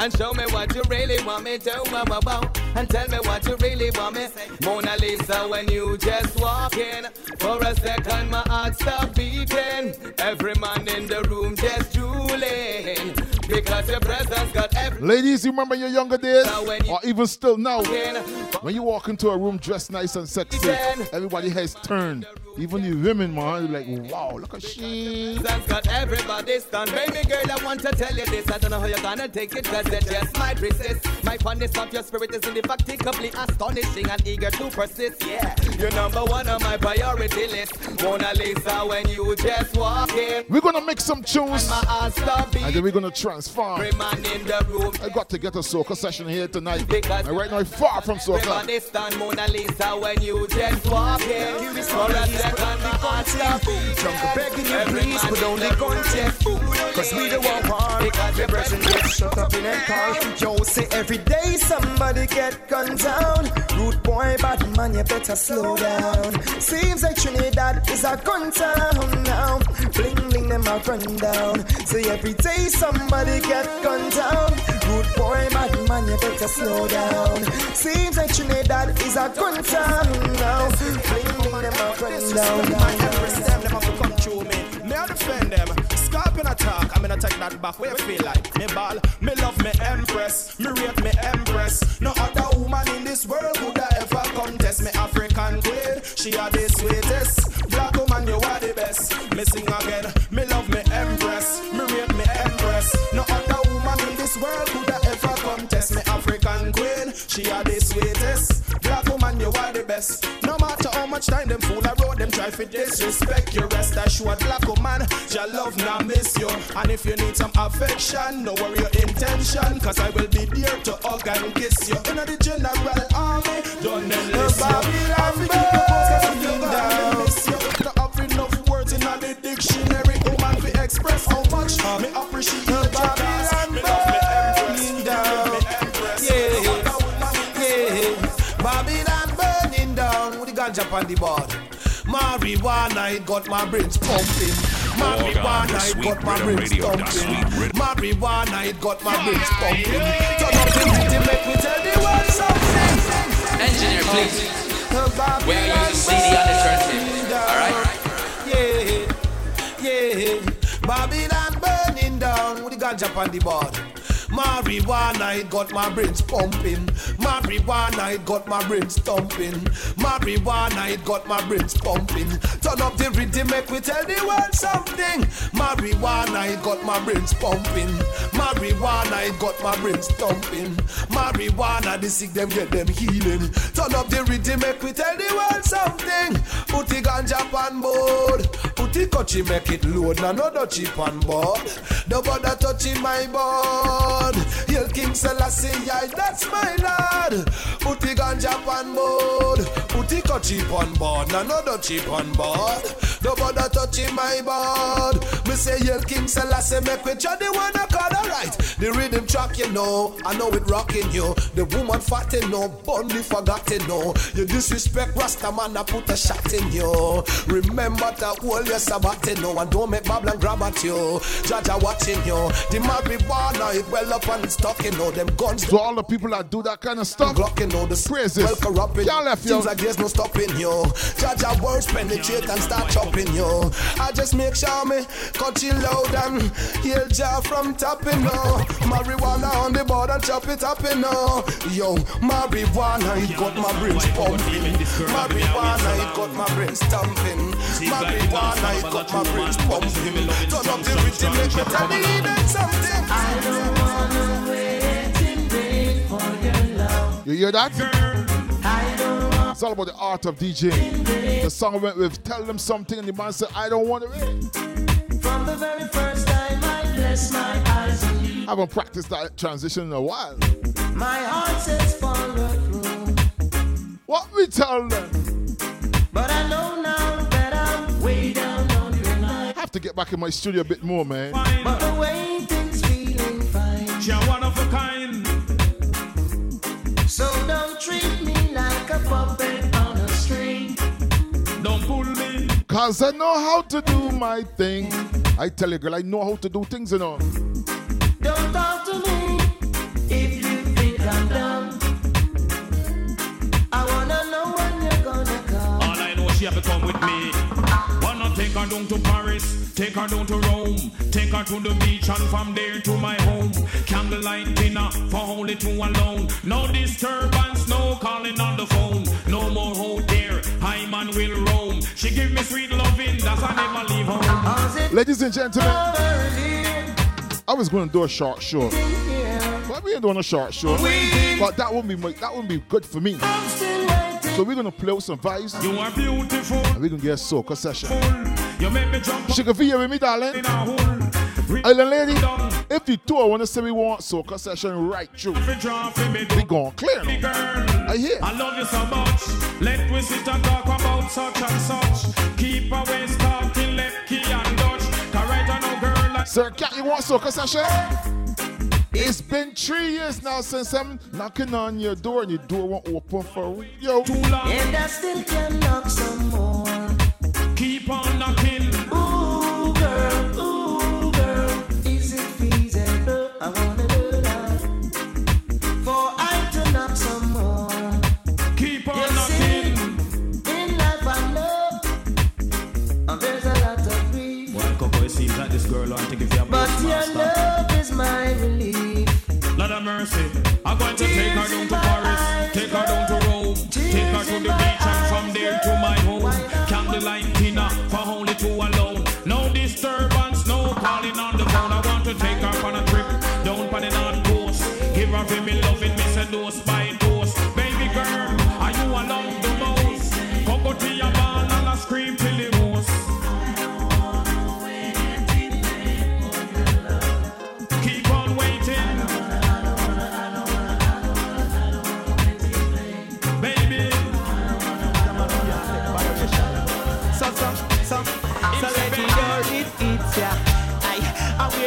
And show me what you really want me to, wow, wow, wow. And tell me what you really want me. Mona Lisa, when you just walk in, for a second my heart stop beating. Every man in the room just drooling. Because your presence got every Ladies, you remember your younger days? Or even still now? When you walk into a room dressed nice and sexy, everybody has turned. Even the women, man, you're like, wow, look at she. That's got everybody stunned. Baby girl, I want to tell you this. I don't know how you're gonna take it, cause it just might resist. My fondness of your spirit is indefatigably astonishing and eager to persist. Yeah, you're number one on my priority list. Mona Lisa, when you just walk in. We're gonna make some tunes. My heart stop beat. And then we're gonna transform. Man in the room. I got to get a soca session here tonight. Because and right now, I'm far from soca. Everybody stand Mona Lisa when you just walk in. For a second, my heart stop beat. Jump begging you please, but only contact. Cause we don't want war. Because the person gets shut up in a car. Yo, say every day somebody get gunned down. Rude boy, bad man, you better slow down. Seems like Trinidad is a gun town now. Bling bling, them a run down. Say every day somebody get gunned down. Rude boy, bad man, you better slow down. Seems like Trinidad is a gun town now. Bling bling, them a run down. My empress, them, them have to come through me. May I defend them. Scorpion attack, I'm gonna take that back. Where you feel like me ball, me love me empress, me rate me empress. No other woman in this world could I ever contest me African queen. She are the sweetest. Black woman, you are the best. Me sing again, She are the sweetest. Black woman, you are the best. No matter how much time them fool I road, them try to disrespect you. Rest assured, black woman, your love now miss you. And if you need some affection, no worry your intention, cause I will be there to hug and kiss you. In the general army, don't enlist you. I forgive the post, cause you got miss you. Not have enough words in the dictionary, woman, to express how much me appreciate your ganja on the board. Marijuana, it got my brains pumping. Marijuana, it got my brains pumping. Marijuana, it got my brains pumping. Turn up the rhythm, make me tell the world something. Engineer, please. Where are you CD on the turntable? Alright? Yeah, yeah. Babylon burning down with the ganja on the board. Marijuana, it got my brains pumping. Marijuana, it got my brains thumping. Marijuana, it got my brains pumping. Turn up the rhythm, make we tell the world something. Marijuana, it got my brains pumping. Marijuana, it got my brains thumping. Marijuana, the sick them get them healing. Turn up the rhythm, make we tell the world something. Put the ganja on board. Put the coachy, make it load. Now no dutchy on board. The bother touching my board. Hail King Selassie, yeah, that's my lord. Put the ganja on board. Put the coachy on board. Now no dutchy on board. The bother touching my board. Me say Hail King Selassie, make we try the one I call alright. The rhythm track, you know, I know it rocking you. The woman fat, you know, only forgotten, no. You disrespect Rasta man, I put a shot in you. Remember that whole your Sabbath, no, and don't make Babylon grab at you. Jah Jah watching you. The marijuana, it well up and it's stuck, you know, them guns. To all the people that do that kind of stuff, Glock, you know, the praises. well corrupting. Y'all left, yo. Seems like there's no stopping you. Jah Jah words penetrate and start chopping you. I just make sure me cut you loud and heal jar from tapping you. Marijuana on the board and chop it up, you know. Yo, marijuana, it got my brains pumping. Marijuana, it got my brains thumping. Marijuana, it got my brains pumping. Turn up the rhythm, make me tell me something. I don't wanna wait in vain for your love. You hear that? It's all about the art of DJing. The song went with Tell Them Something, and the man said, I don't want to wait. From the very first time I bless my eyes on you, I haven't practiced that transition in a while. my heart says follow through. What we tell them? But I know now that I'm way down on your line. have to get back in my studio a bit more, man. But the way things feeling fine. You're one of a kind. So don't treat Cause I know how to do my thing. I tell you, girl, I know how to do things, you know. Don't talk to me if you think I'm dumb. I wanna know when you're gonna come. All I know, she have to come with me. Take her down to Paris, take her down to Rome, take her to the beach and from there to my home. Candlelight dinner for only two alone. No disturbance, no calling on the phone. No more out there, I man will roam. She give me sweet loving, that's I never leave home. Ladies and gentlemen, I was going to do a short show. But we ain't doing a short show. But that wouldn't be that wouldn't be good for me. So we're gonna play with some vibes. You are beautiful. And we're gonna get a soca session. You make me jump Sugar V, you with me, darling? Island lady, if you do, I want to say we want soca session right through, we going clear now. I hear. I love you so much. Let we sit and talk about such and such. Keep away talking left key and Dutch. Cause right I know girl like Sir Cat, you want soca session? It's been three years now since I'm knocking on your door and your door won't open for yo. Too long. And I still can knock some more. Keep on knocking. Ooh, girl, ooh, girl. Is it feasible? I wanna do that. For I to knock some more. Keep on You knocking. see, in life I know uh, there's a lot of grief. Well, Coco, it seems like this girl want to give you a But boost, your mercy. I'm going to take her down to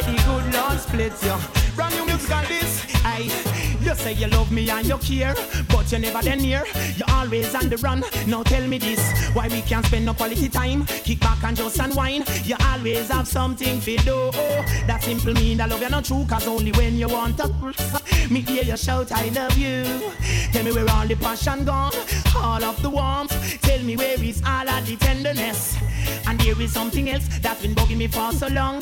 The good Lord splits ya. Brand new music this. I, you say you love me and you care, but you're never then near. You always on the run. Now tell me this, why we can't spend no quality time? Kick back and just unwind. You always have something to do. That simple mean that love you not true, cause only when you want to. Me hear you shout, I love you. Tell me where all the passion gone, all of the warmth. Tell me where is all of the tenderness. And there is something else that's been bugging me for so long.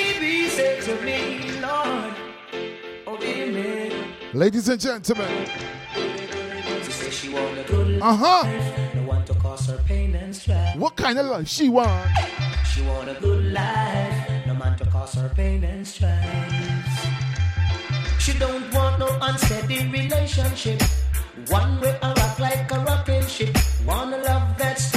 Ladies and gentlemen, She said she want a good life. uh-huh. No one to cause her pain and strife. What kind of life she want? She want a good life. No man to cause her pain and strife. She don't want no unsteady relationship. One way I rock like a rocking ship. Want a love that's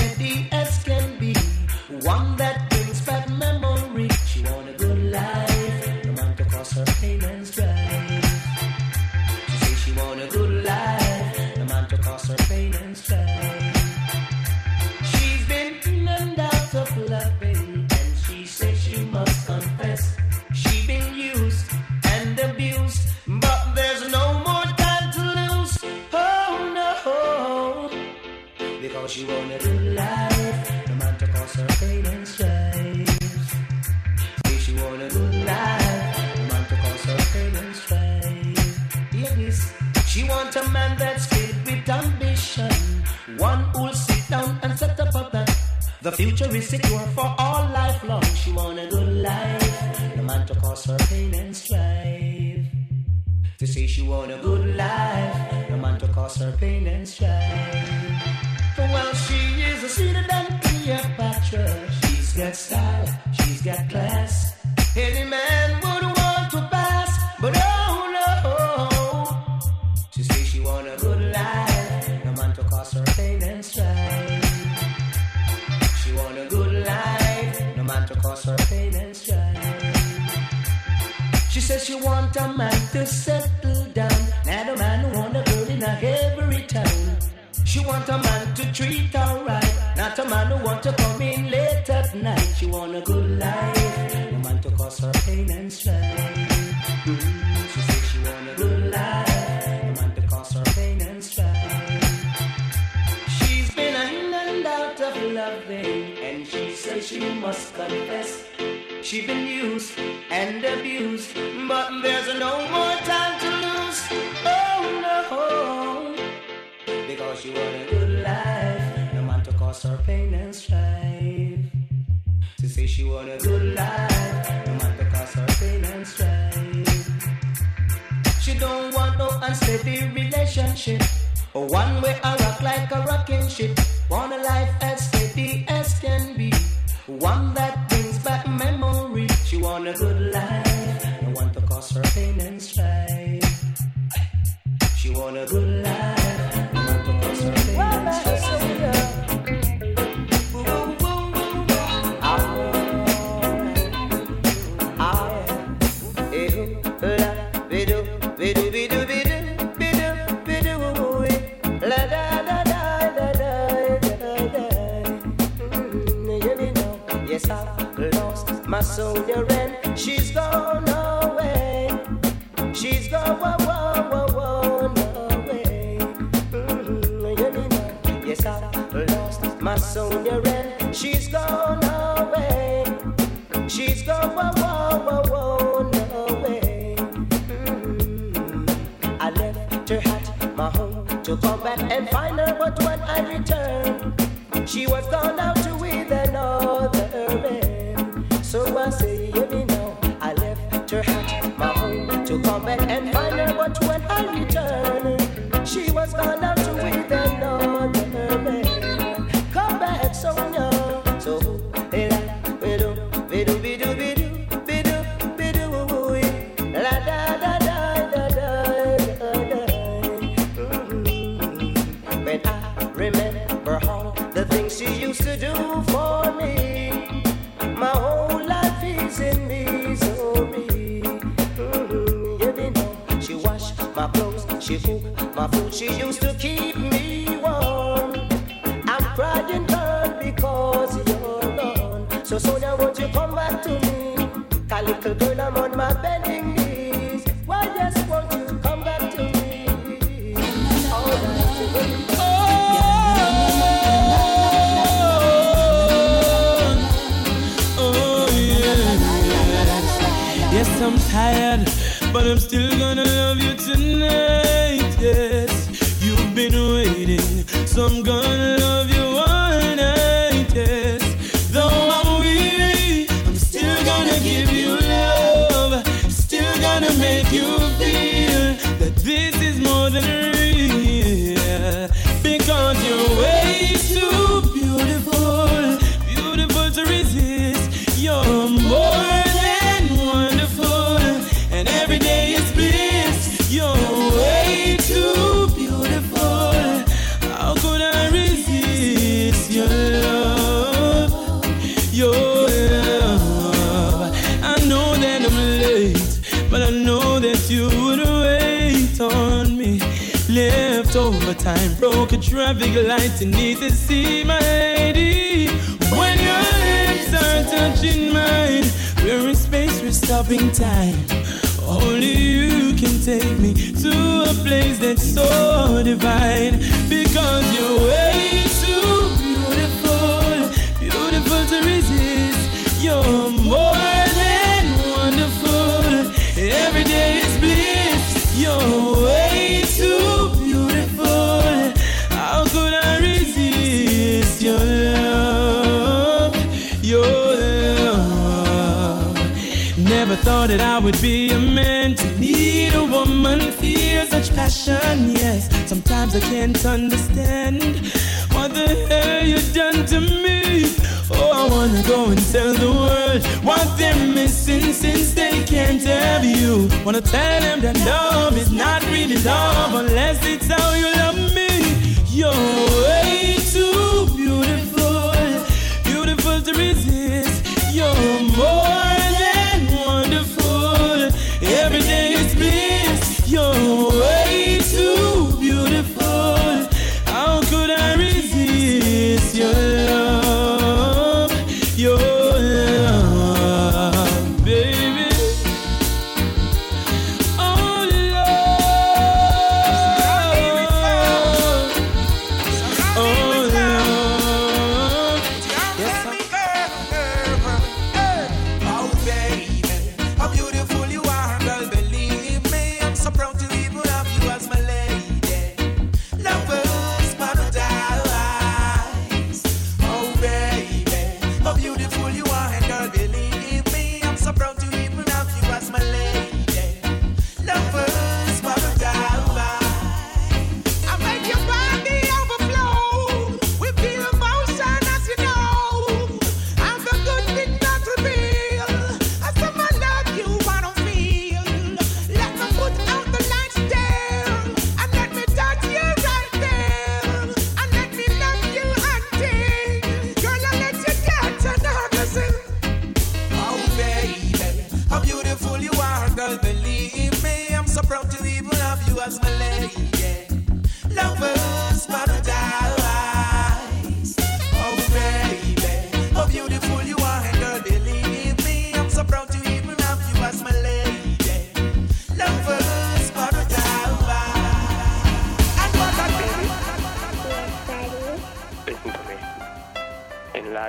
she want a good life, no man to cause her pain and strife. Say she a good life, no man to cause her pain and strife. Yes, she want a man that's filled with ambition, one who'll sit down and set up a plan. The future is secure for all life long. She want a good life, no man to cause her pain and strife. To say she want a good life, no man to cause her pain and strife. Well, she is a sweeter than Cleopatra. She's got style, she's got class. Any man would want to pass, but oh no. She say she want a good life, no man to cause her pain and strife. She want a good life, no man to cause her pain and strife. She says she want a man to settle down, not a man want a girl in every town. She want a man treat alright. Not a man who want to come in late at night. She want a good life, no man to cause her pain and strife. Mm, she said she want a good life, no man to cause her pain and strife. She's been in and out of loving, and she says she must confess. She's been used and abused, but there's no more time to lose. Oh no, because she wanna to her pain and strife. Say she want a good life, no man to cause her pain and strife. She don't want no unsteady relationship. or One way I rock like a rocking ship. Want a life as steady as can be. One that brings back memory. She want a good life. No want to cause her pain and strife. She want a good life. No want to cause her pain and strife. Soldier and she's gone away. She's gone away. Mm, know. Yes, I've lost my soldier and she's gone away. She's gone away. Mm, I left her at my home to come back and find her, but when I returned, she was gone out she was my food, she used to keep me warm. I'm crying, girl, because you're gone. So Sonia, won't you come back to me? Cause little girl, I'm on my bending knees. Why, yes, won't you come back to me? Oh I'm tired, but I'm still gonna waiting, so traffic light, and need to see my lady. When your lips are touching mine, we're in space, we're stopping time. Only you can take me to a place that's so divine. Because that I would be a man to need a woman, feel such passion. Yes, sometimes I can't understand what the hell you've done to me. Oh, I wanna go and tell the world what they're missing since they can't have you. Wanna tell them that love is not really love unless it's how you love me. You're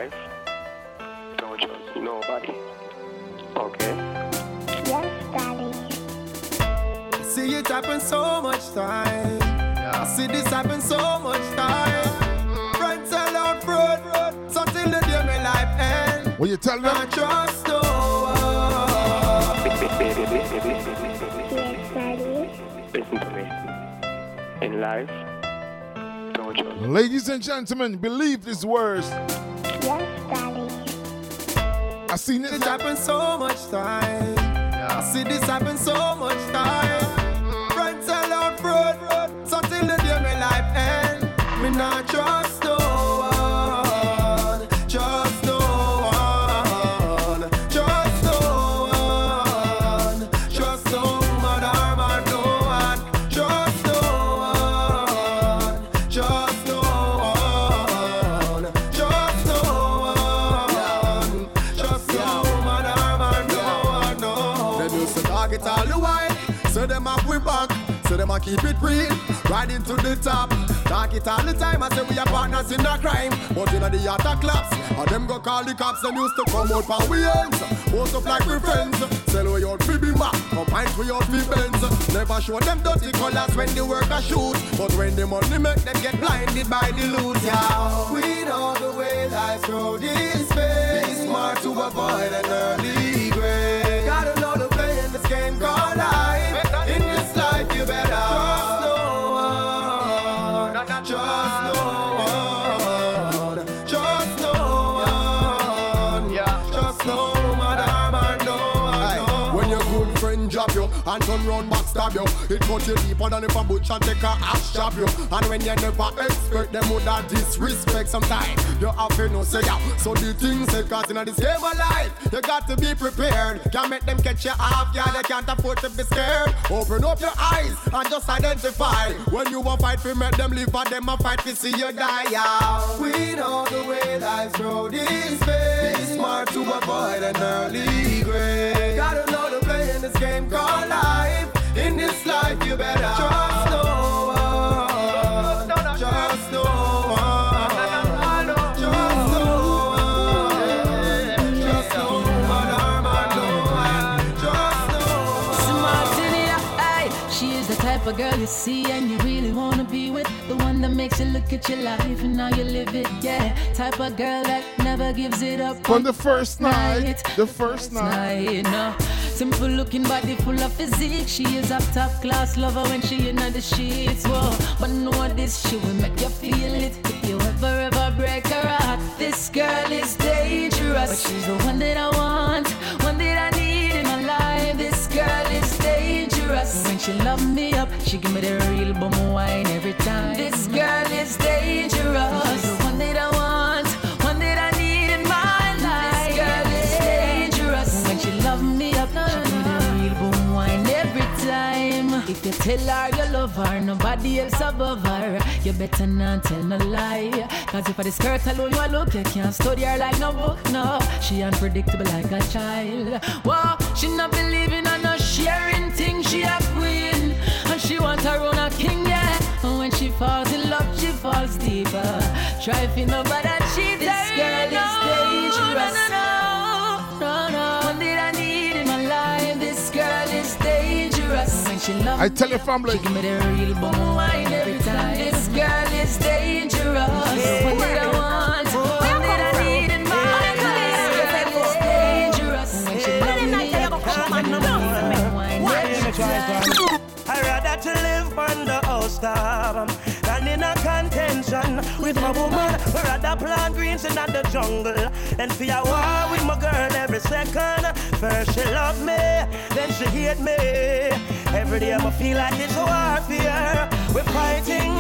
life, don't trust nobody. Okay? Yes, Daddy. See it happen so much time. I see this happen so much time. Friends sell out fruit, so till the day my life end. What you tell them? I trust no Listen to me. In life, don't trust. Ladies and gentlemen, believe these words. I seen it. It happen so much time. I see this happen so much time. Friends sell out fruit, so till the day my life end. Me not trust keep it real. Riding to the top. Talk it all the time. I say we are partners in the crime. But in the attack claps. And them go call the cops. Them used to come out from we ends. Post up like we friends. Sell out fi be back. Combine we out fi Benz. Never show them dirty colors when the worker shoot. But when the money make them get blinded by the loot. Yeah. We know the way life's road is paved. Be smart to avoid an early grave. You, it cut you deeper than if a butcher take a axe chop you. And when you never expect them would have disrespect sometime, you have know say. So the things say cause in this game of life, you got to be prepared. Can't make them catch you off, yeah, they can't afford to be scared. Open up your eyes and just identify when you a fight to make them live and them a fight to see you die. Yeah. We know the way life's road is paved. Be smart to avoid an early grave. Gotta know the play in this game called life. In this life, you better trust no one. Trust no one. Trust no one. Trust no one. Trust no Martinia, ay, she is the type of girl you see and you look at your life and now you live it, yeah. Type of girl that never gives it up. From the first night, the first night. No. Simple looking body full of physique. She is a top class lover when she in the sheets. Whoa, but know this, she will make you feel it. If you ever ever break her heart, this girl is dangerous. But she's the one that I want, she love me up, she give me the real bum wine every time. This girl is dangerous. She's the one that I want, one that I need in my life. This girl is dangerous. When she love me up, she give me the uh-huh. real bum wine every time. If you tell her you love her, nobody else above her. You better not tell no lie. Cause if I the skirt alone you look, you can't study her like no book, no. She unpredictable like a child. Whoa, she not believing in no sharing thing, she a Try to know but that she This girl is dangerous. No, no, no, no. One that I need in my life. This girl is dangerous. When she love I tell your family. she give me the real bum wine every time. This girl is dangerous. One that I want, one that I need in my life. This girl is dangerous. When she love me, she give me the real bum wine every time. I'd rather to live on the house top than in a with my woman. I'd rather plant greens in the jungle and be a war with my girl every second. First she love me, then she hate me. Every day I feel like it's warfare. We're fighting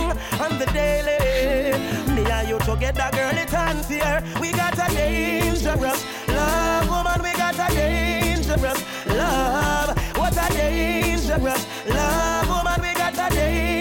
on the daily. Me and you together, girl, it's unfair. We got a dangerous love, woman. We got a dangerous love. What a dangerous love, woman. We got a dangerous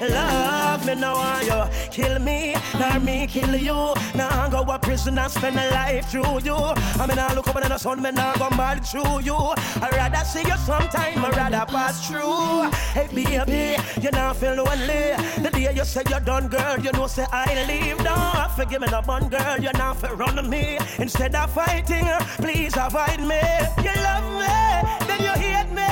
Love me now, want you kill me, nor me kill you. Now go a prison and spend a life through you. I mean, I look up in the sun, me now go mad through you. I rather see you sometime, I rather pass through. Hey baby, you now feel lonely. The day you say you're done, girl, you know say I leave. No, forgive me, no bun, girl, you now for run me. Instead of fighting, please avoid me. You love me, then you hate me.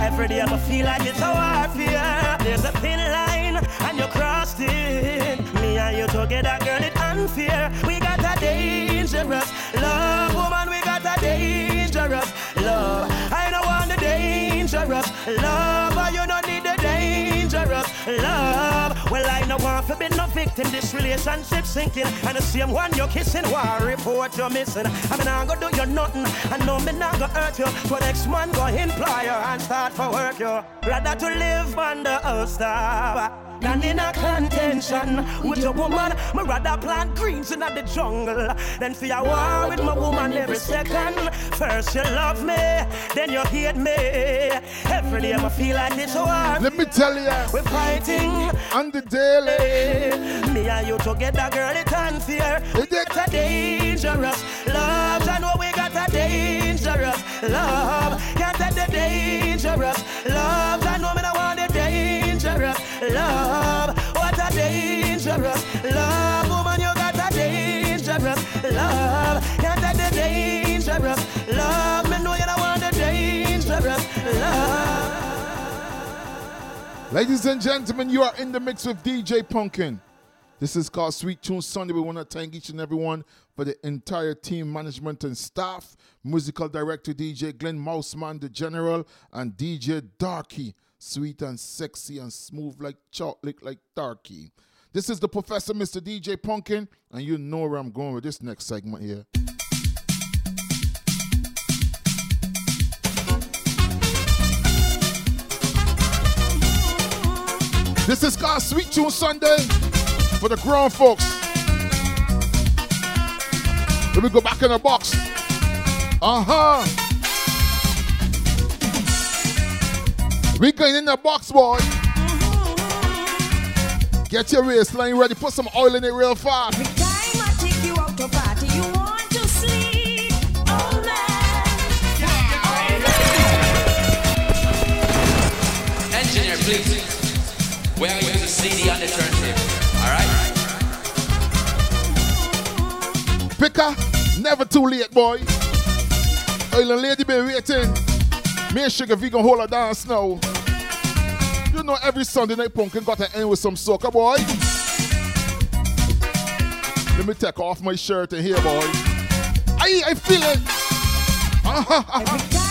Every day I feel like it's a warfare. There's a thin line, and you crossed it. Me and you together, girl, it's unfair. We got a dangerous love, woman. We got a dangerous love. I don't want the dangerous love, but you don't need the dangerous love. Well, I know want to be no victim. This relationship sinking, and the same one you're kissing, why report you're missing. I mean, I'm gonna do you nothing. I know me not gonna hurt you. So next man go employ you and start for work you. Rather to live under a star than in a contention with your woman. Me rather plant greens in the jungle than for a war with my woman every second. First you love me, then you hate me. Every day I feel like it's war. Let me tell you, we're fighting on the daily. Me and you together, girl, it's unfair. Got a dangerous love. I know we got a dangerous love. Can't take the dangerous love. I know me love. What a dangerous love, woman. You got a dangerous love. Take the dangerous love. Me know you don't want the dangerous love. Ladies and gentlemen, you are in the mix with DJ Pumpkin. This is called Sweet Tune Sunday. We want to thank each and everyone for the entire team, management, and staff. Musical director DJ Glenn Mouse Man, the general, and DJ Darky. Sweet and sexy and smooth like chocolate, like Darky. This is the professor, Mr. DJ Pumpkin, and you know where I'm going with this next segment here. This is called Sweet Tune Sunday for the grown folks. Let me go back in the box. Uh huh. We going in the box, boy. Get your waistline ready. Put some oil in it real fast. Time I take you out to party, you want to sleep oh, all Engineer, please. We are going to CD on the turntable. Alright? Picker, never too late, boy. Oil and lady been waiting. Me and Sugar V gon' hold her down snow. You know every Sunday night pumpkin got to end with some soca, boy. Let me take off my shirt and here, boy. I I feel it. Uh-huh, uh-huh.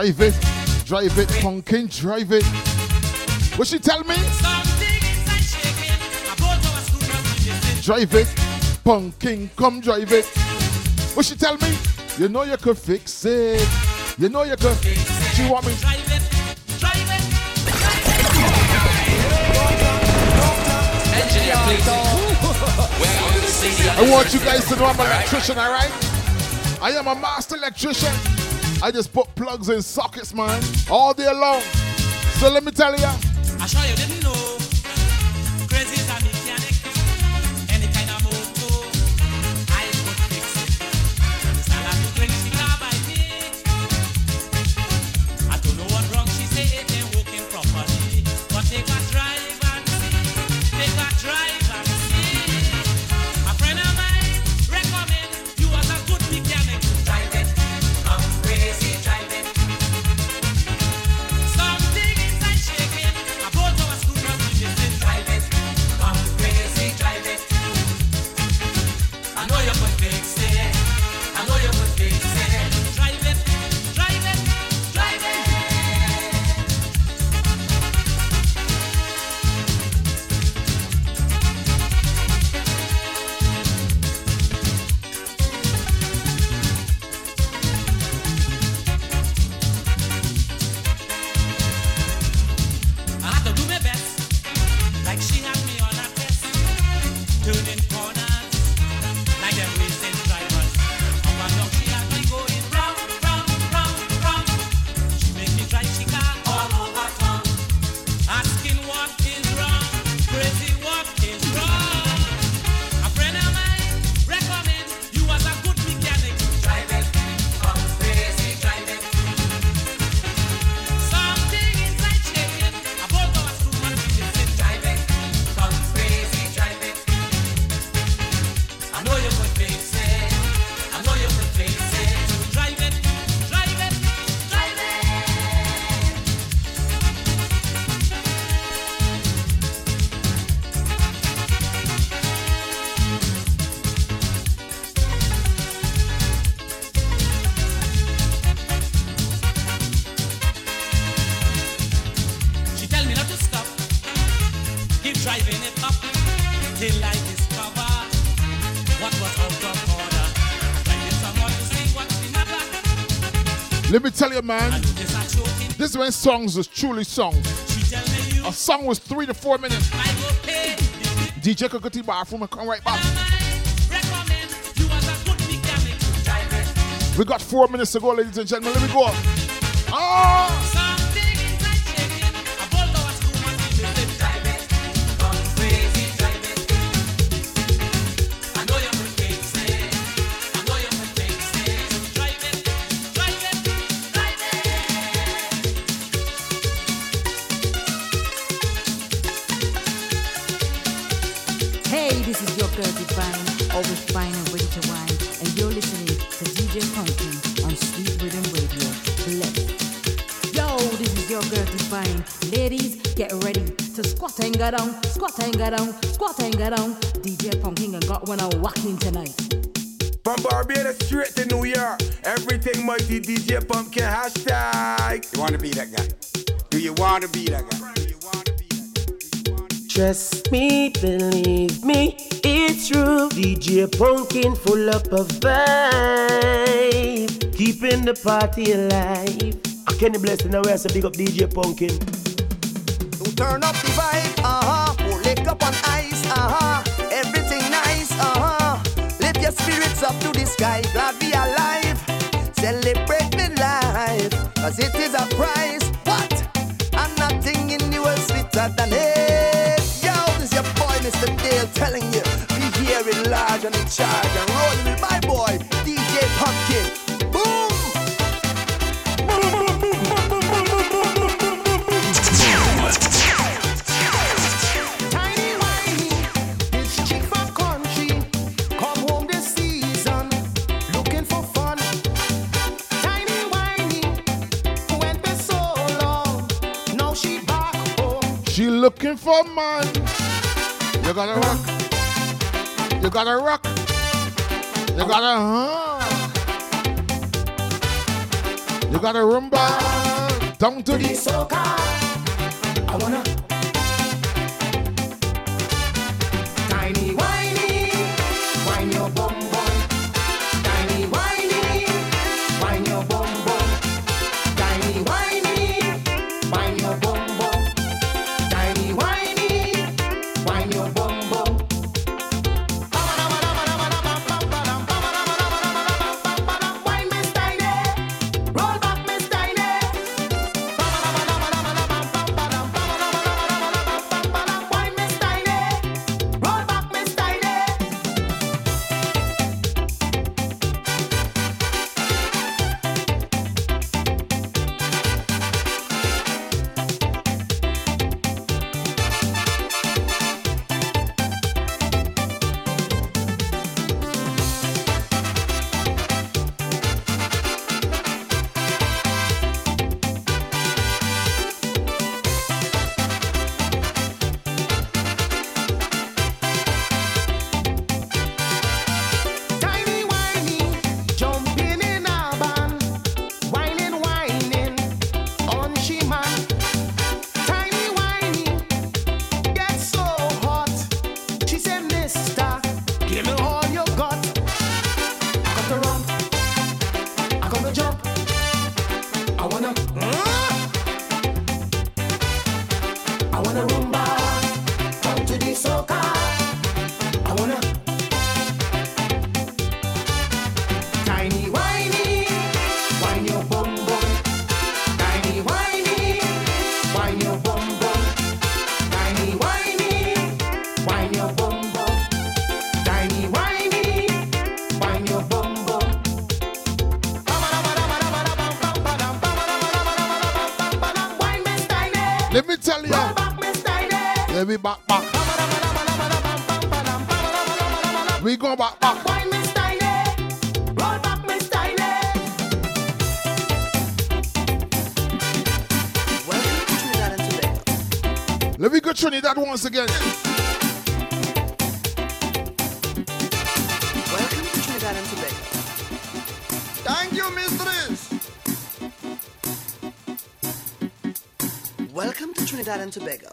Drive it, drive it, pumpkin, drive it. What she tell me? Drive it, pumpkin, come drive it. What she tell me? You know you could fix it. You know you could. She want me. Where are you CD I want you guys to know I'm an electrician, alright? I am a master electrician. I just put plugs in sockets, man, all day long. So let me tell you. Man. This is when songs is truly songs. A song was three to four minutes. DJ the bathroom come right back. We got four minutes to go, ladies and gentlemen. Let me go. Ah! This girl Divine, always fine and ready to wine, and you're listening to DJ Pumpkin on Sweet Riddim Radio. Bless. Yo, this is your girl Divine. Ladies, get ready to squat and go down, squat and go down, squat and go down. DJ Pumpkin and got one out walking tonight. From Barbados straight to New York, everything mighty DJ Pumpkin hashtag. You want to be that guy? Do you want to be that guy? Trust me, believe me, it's true. DJ Pumpkin full up of vibe, keeping the party alive. I Kenny Blessing now, so big up DJ Pumpkin. To turn up the vibe, uh-huh. Pour lick up on ice, uh-huh. Everything nice, uh-huh. Lift your spirits up to the sky. Glad we alive. Celebrate the life. Cause it is a prize. Charge. And rolling with my boy, DJ Pumpkin. Boom! Tiny whiny, it's chick from country. Come home this season, looking for fun. Tiny whiny, went there so long. Now she back home. She looking for man. You gotta rock. You gotta rock. You gotta huh. You gotta rumba down to the soca. we back back. We go back back. Let me go, to Trinidad and Tobago. Let me go Trinidad once again. Welcome to Trinidad and Tobago. Thank you, mistress. Welcome to Trinidad and Tobago.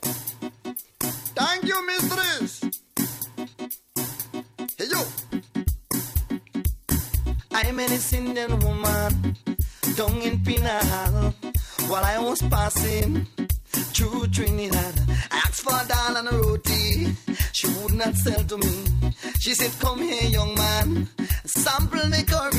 sample me curve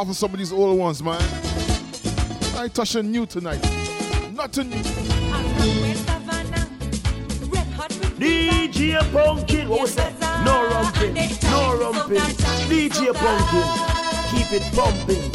apart from some of these old ones, man. I touching new tonight. Nothing new. DJ Pumpkin, what was that? No rumpin'. no rumpin'. DJ Pumpkin, keep it pumping.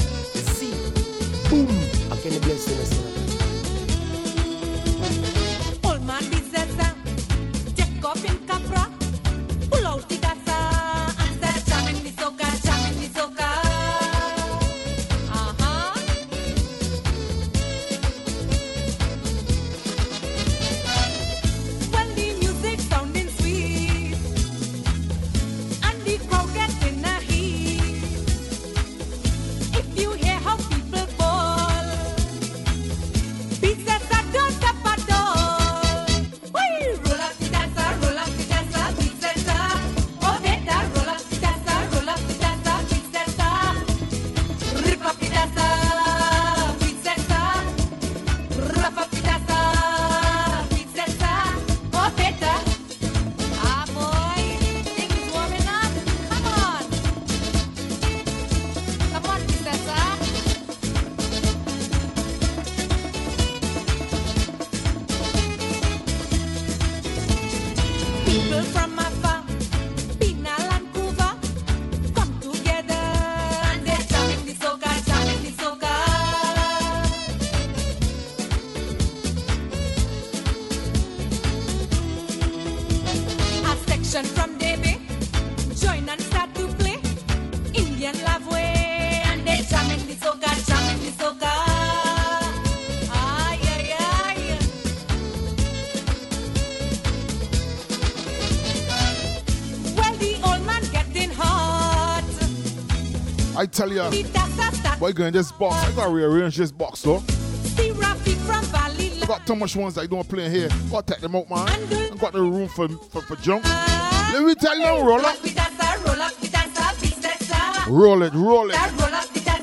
tell you. Boy, going this box. I gotta rearrange this box, though. I Got too much ones I don't play in here. Gotta take them out, man. I got the room for, for, for junk. Let me tell you, roll up. Roll it, roll it.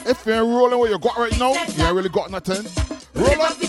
If you ain't rolling what you got right now, you ain't really got nothing. Roll up.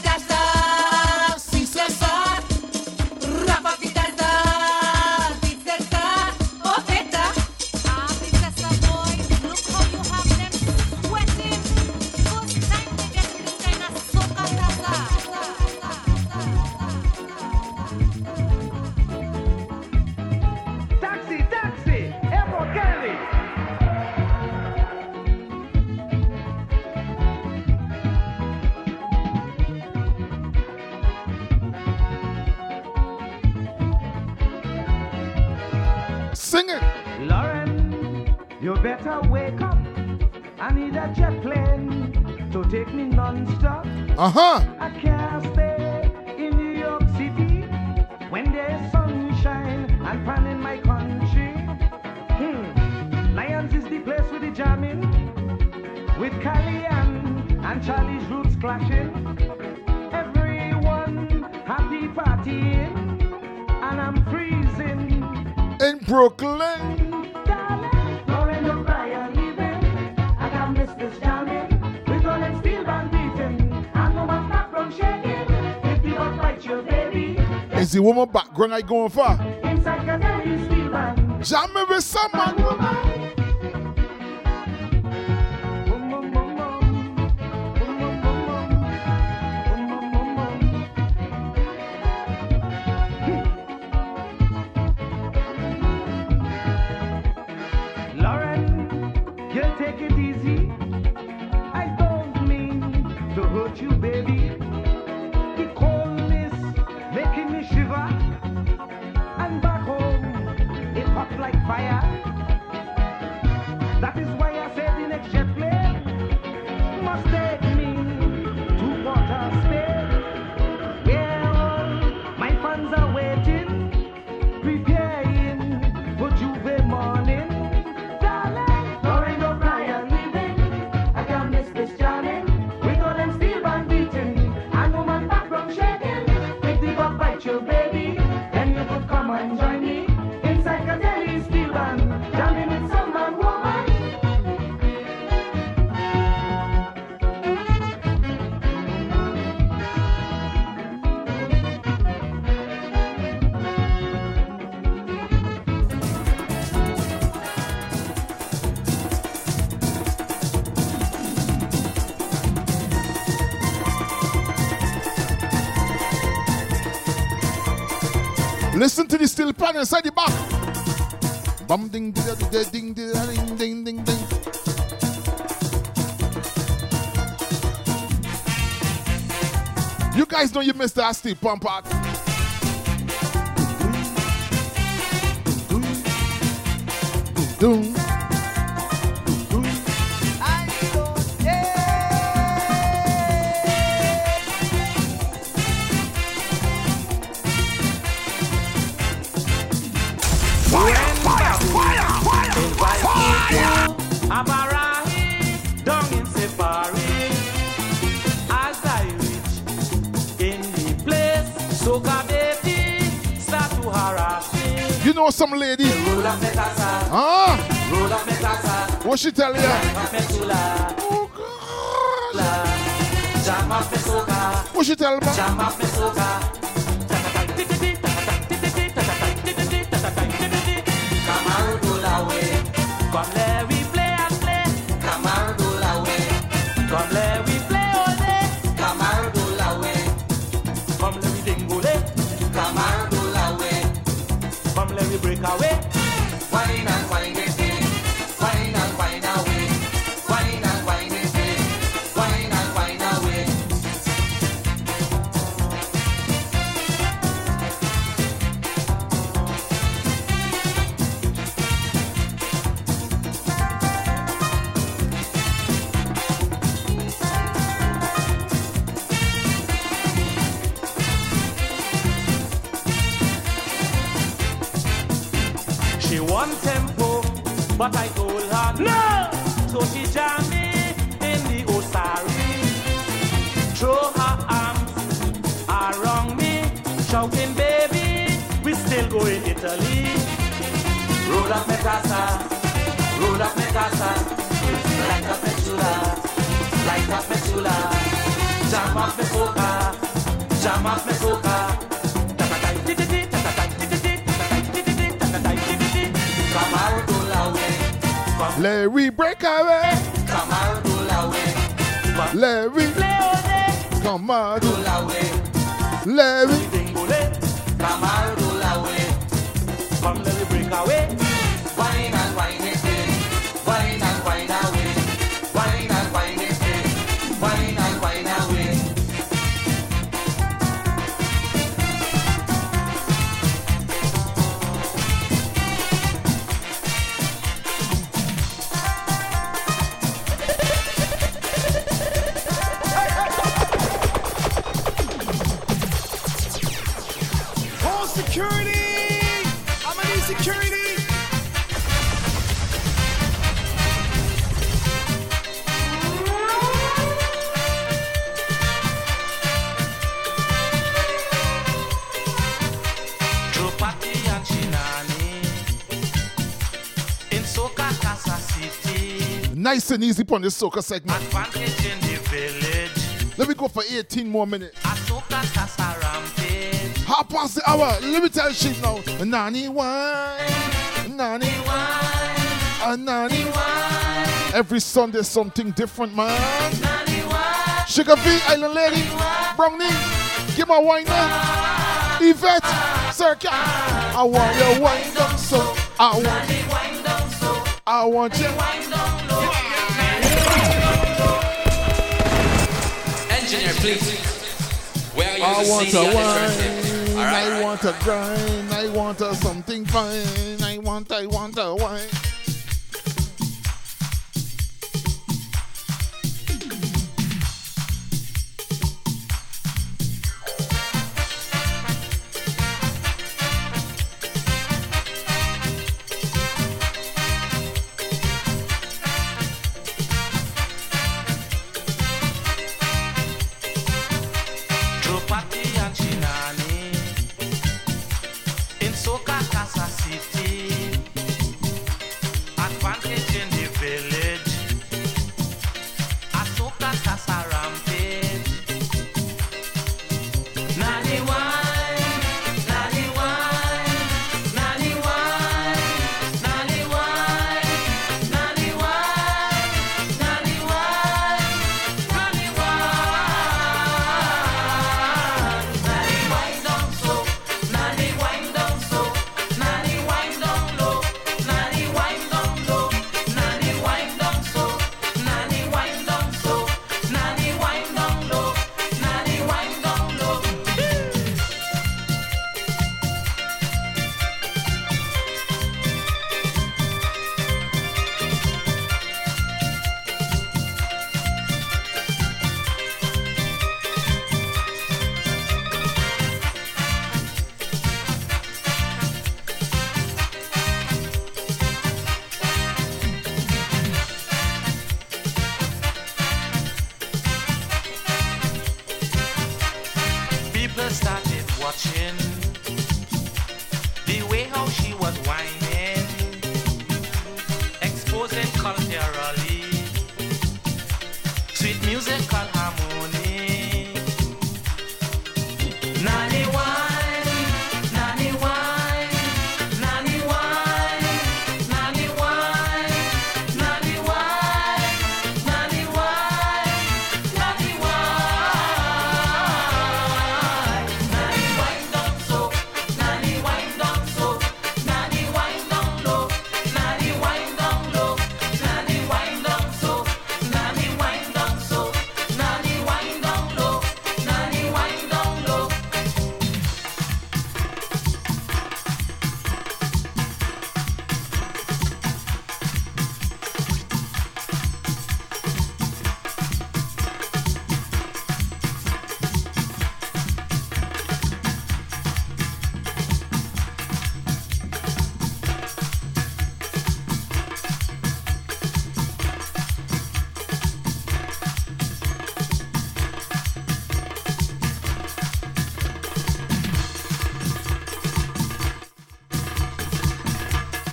better wake up. I need a jet plane to take me non-stop. Uh-huh. I can't stay in New York City when there's sunshine and fun in my country. Hmm. Lions is the place with the jamming, with Cali and, and Charlie's roots clashing. the woman back, background I going for. Jam with someone. Pan inside the back. Bum ding ding ding ding ding ding ding. You guys know you missed that steel pan part. Doom. some lady. Huh? What she tell you? Oh, what she tell me? Away. Let break away. Let we come out. Let Larry, come out. Come let we break away. And easy on this soca segment. Advantage in the village. Let me go for 18 more minutes. Half past the hour. Let me tell you shit now. Nani wine. Nani wine. A nani wine. Every Sunday something different, man. Sugar V, Island Lady, Brownie, give my wine now. Yvette, Circa. I want your wine down so. I want. I want you. Engineer, please. Where you I want CD a wine. All right, I want a grind. I want a something fine. I want. I want a wine.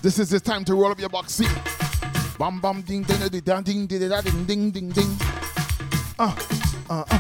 This is the time to roll up your box seat. Bam bam ding ding ding ding ding ding ding ding ding. Uh, uh, uh.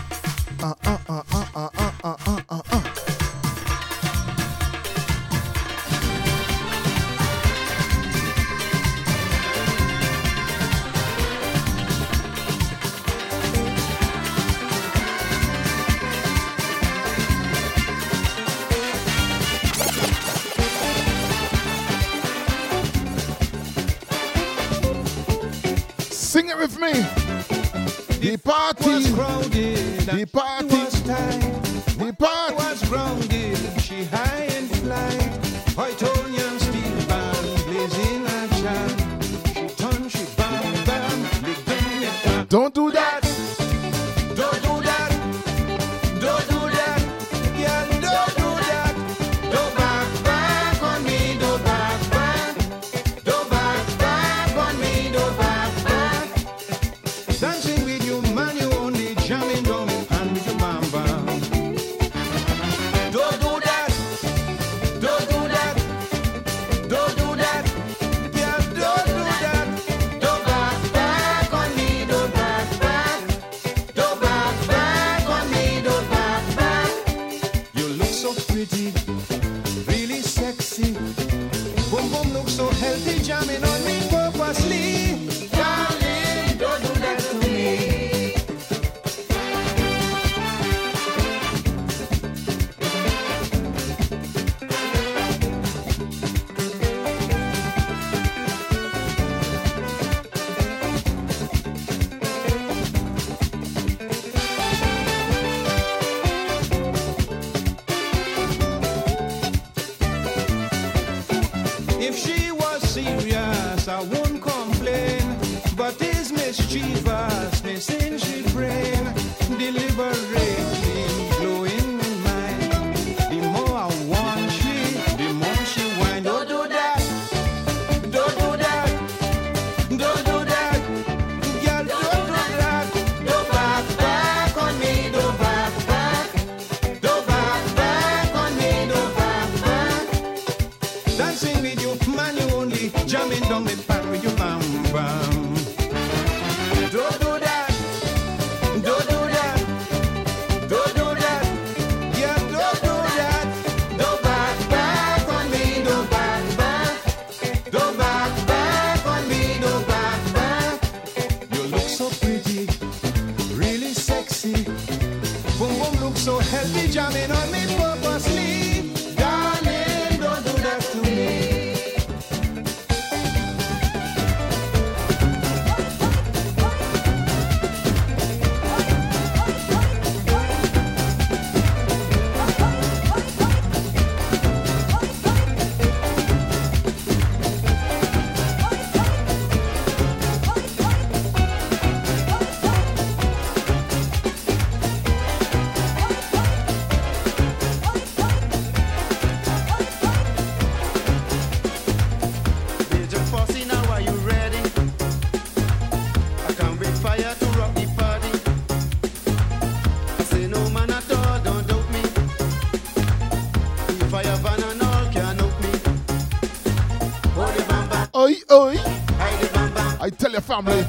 family.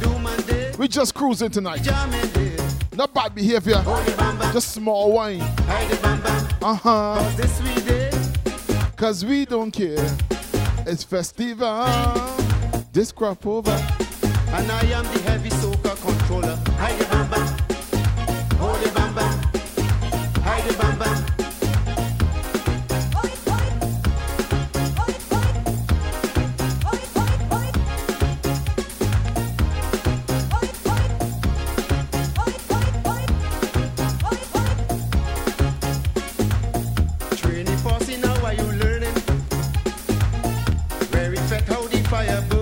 We just cruising tonight. Not bad behavior, just small wine. Uh huh. Cause we don't care. It's festival. This crap over. And I am the heavy soca controller. fire burn.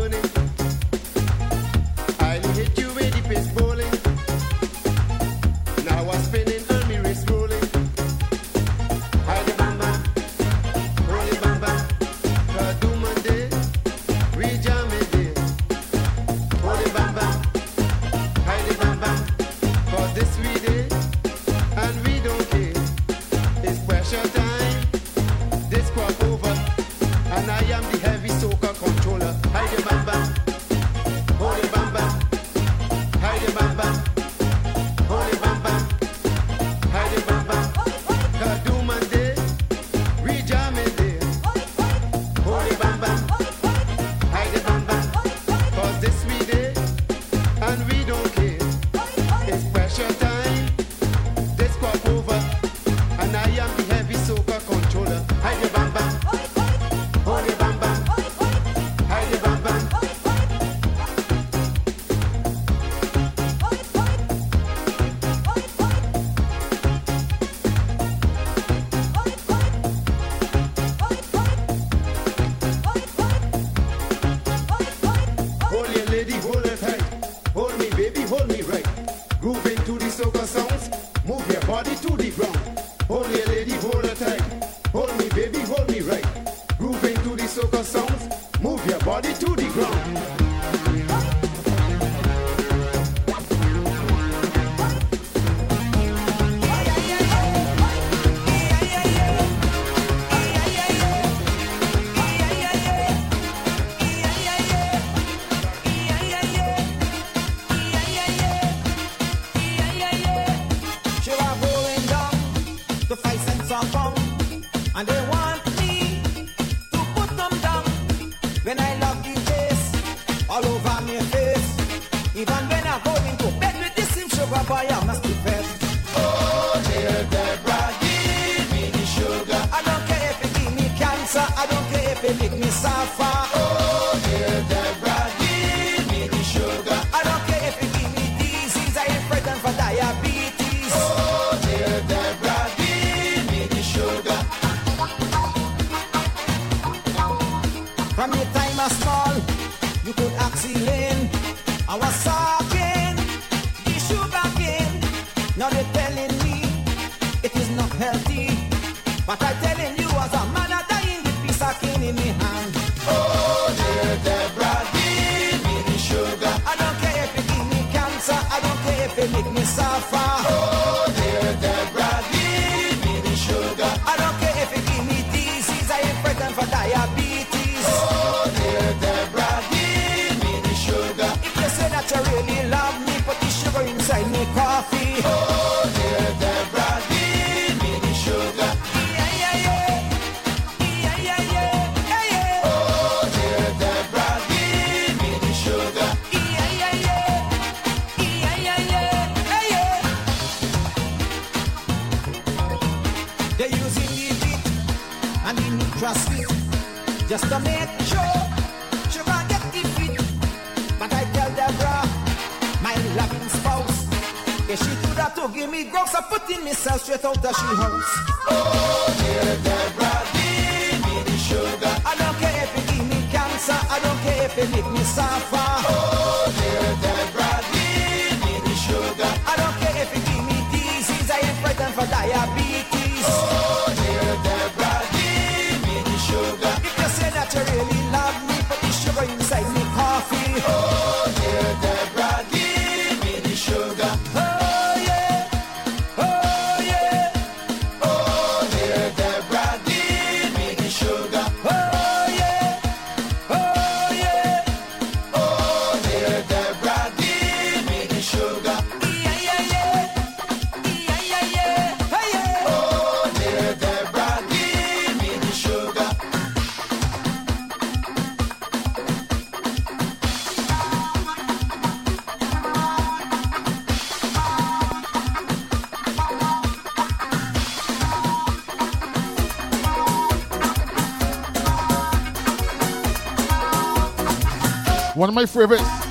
One of my favorites.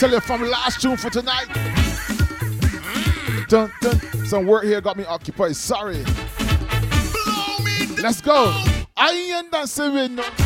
Tell you from last tune for tonight. Dun, dun. Some work here got me occupied. Sorry. Let's go. I ain't dancing with no.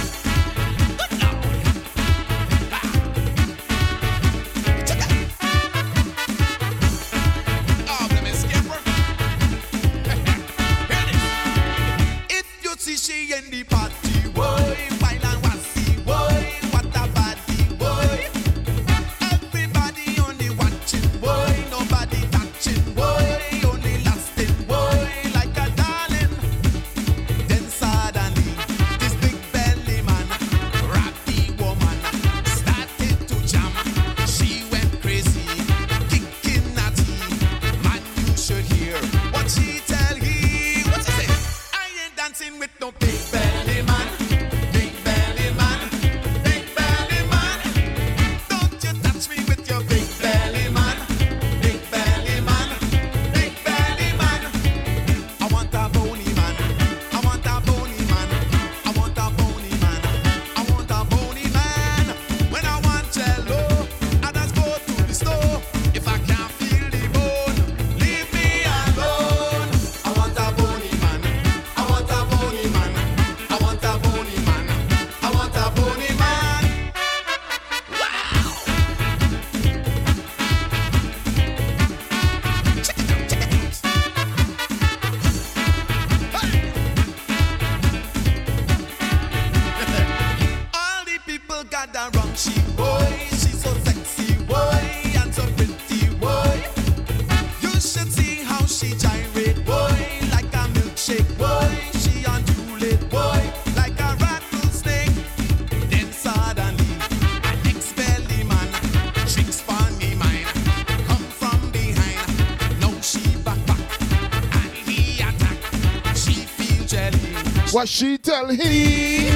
She tell he?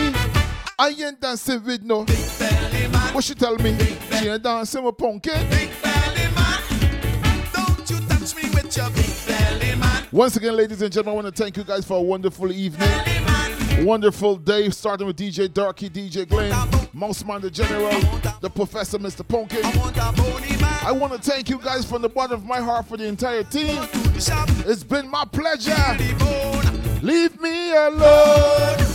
I ain't dancing with no. What she tell me? She ain't dancing with man. Once again, ladies and gentlemen, I want to thank you guys for a wonderful evening. Wonderful day, starting with DJ Darky, DJ Glenn, Mouse Man the General, the Professor, Mr. Pumpkin. I want to thank you guys from the bottom of my heart for the entire team. It's been my pleasure. Leave me alone.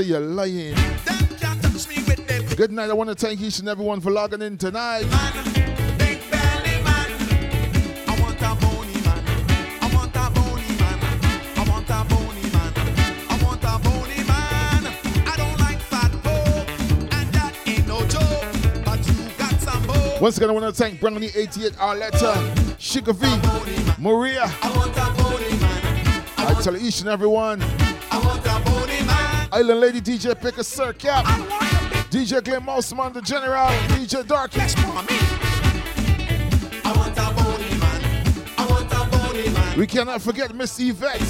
Say you're lying. Good night. I want to thank each and everyone for logging in tonight. Once again, I want to thank Brownie 88 Arletta, V, Maria. I tell each and everyone. Island Lady DJ Pick a Sir Cap. DJ Glenn Mouse Man, the General. DJ Darky. We cannot forget Miss Yvette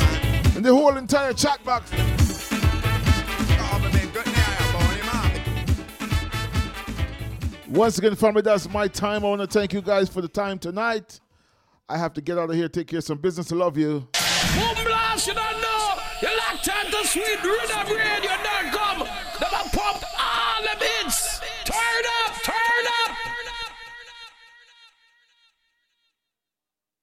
and the whole entire chat box. Once again, family, that's my time. I want to thank you guys for the time tonight. I have to get out of here, take care of some business. I love you. Boom blast, you don't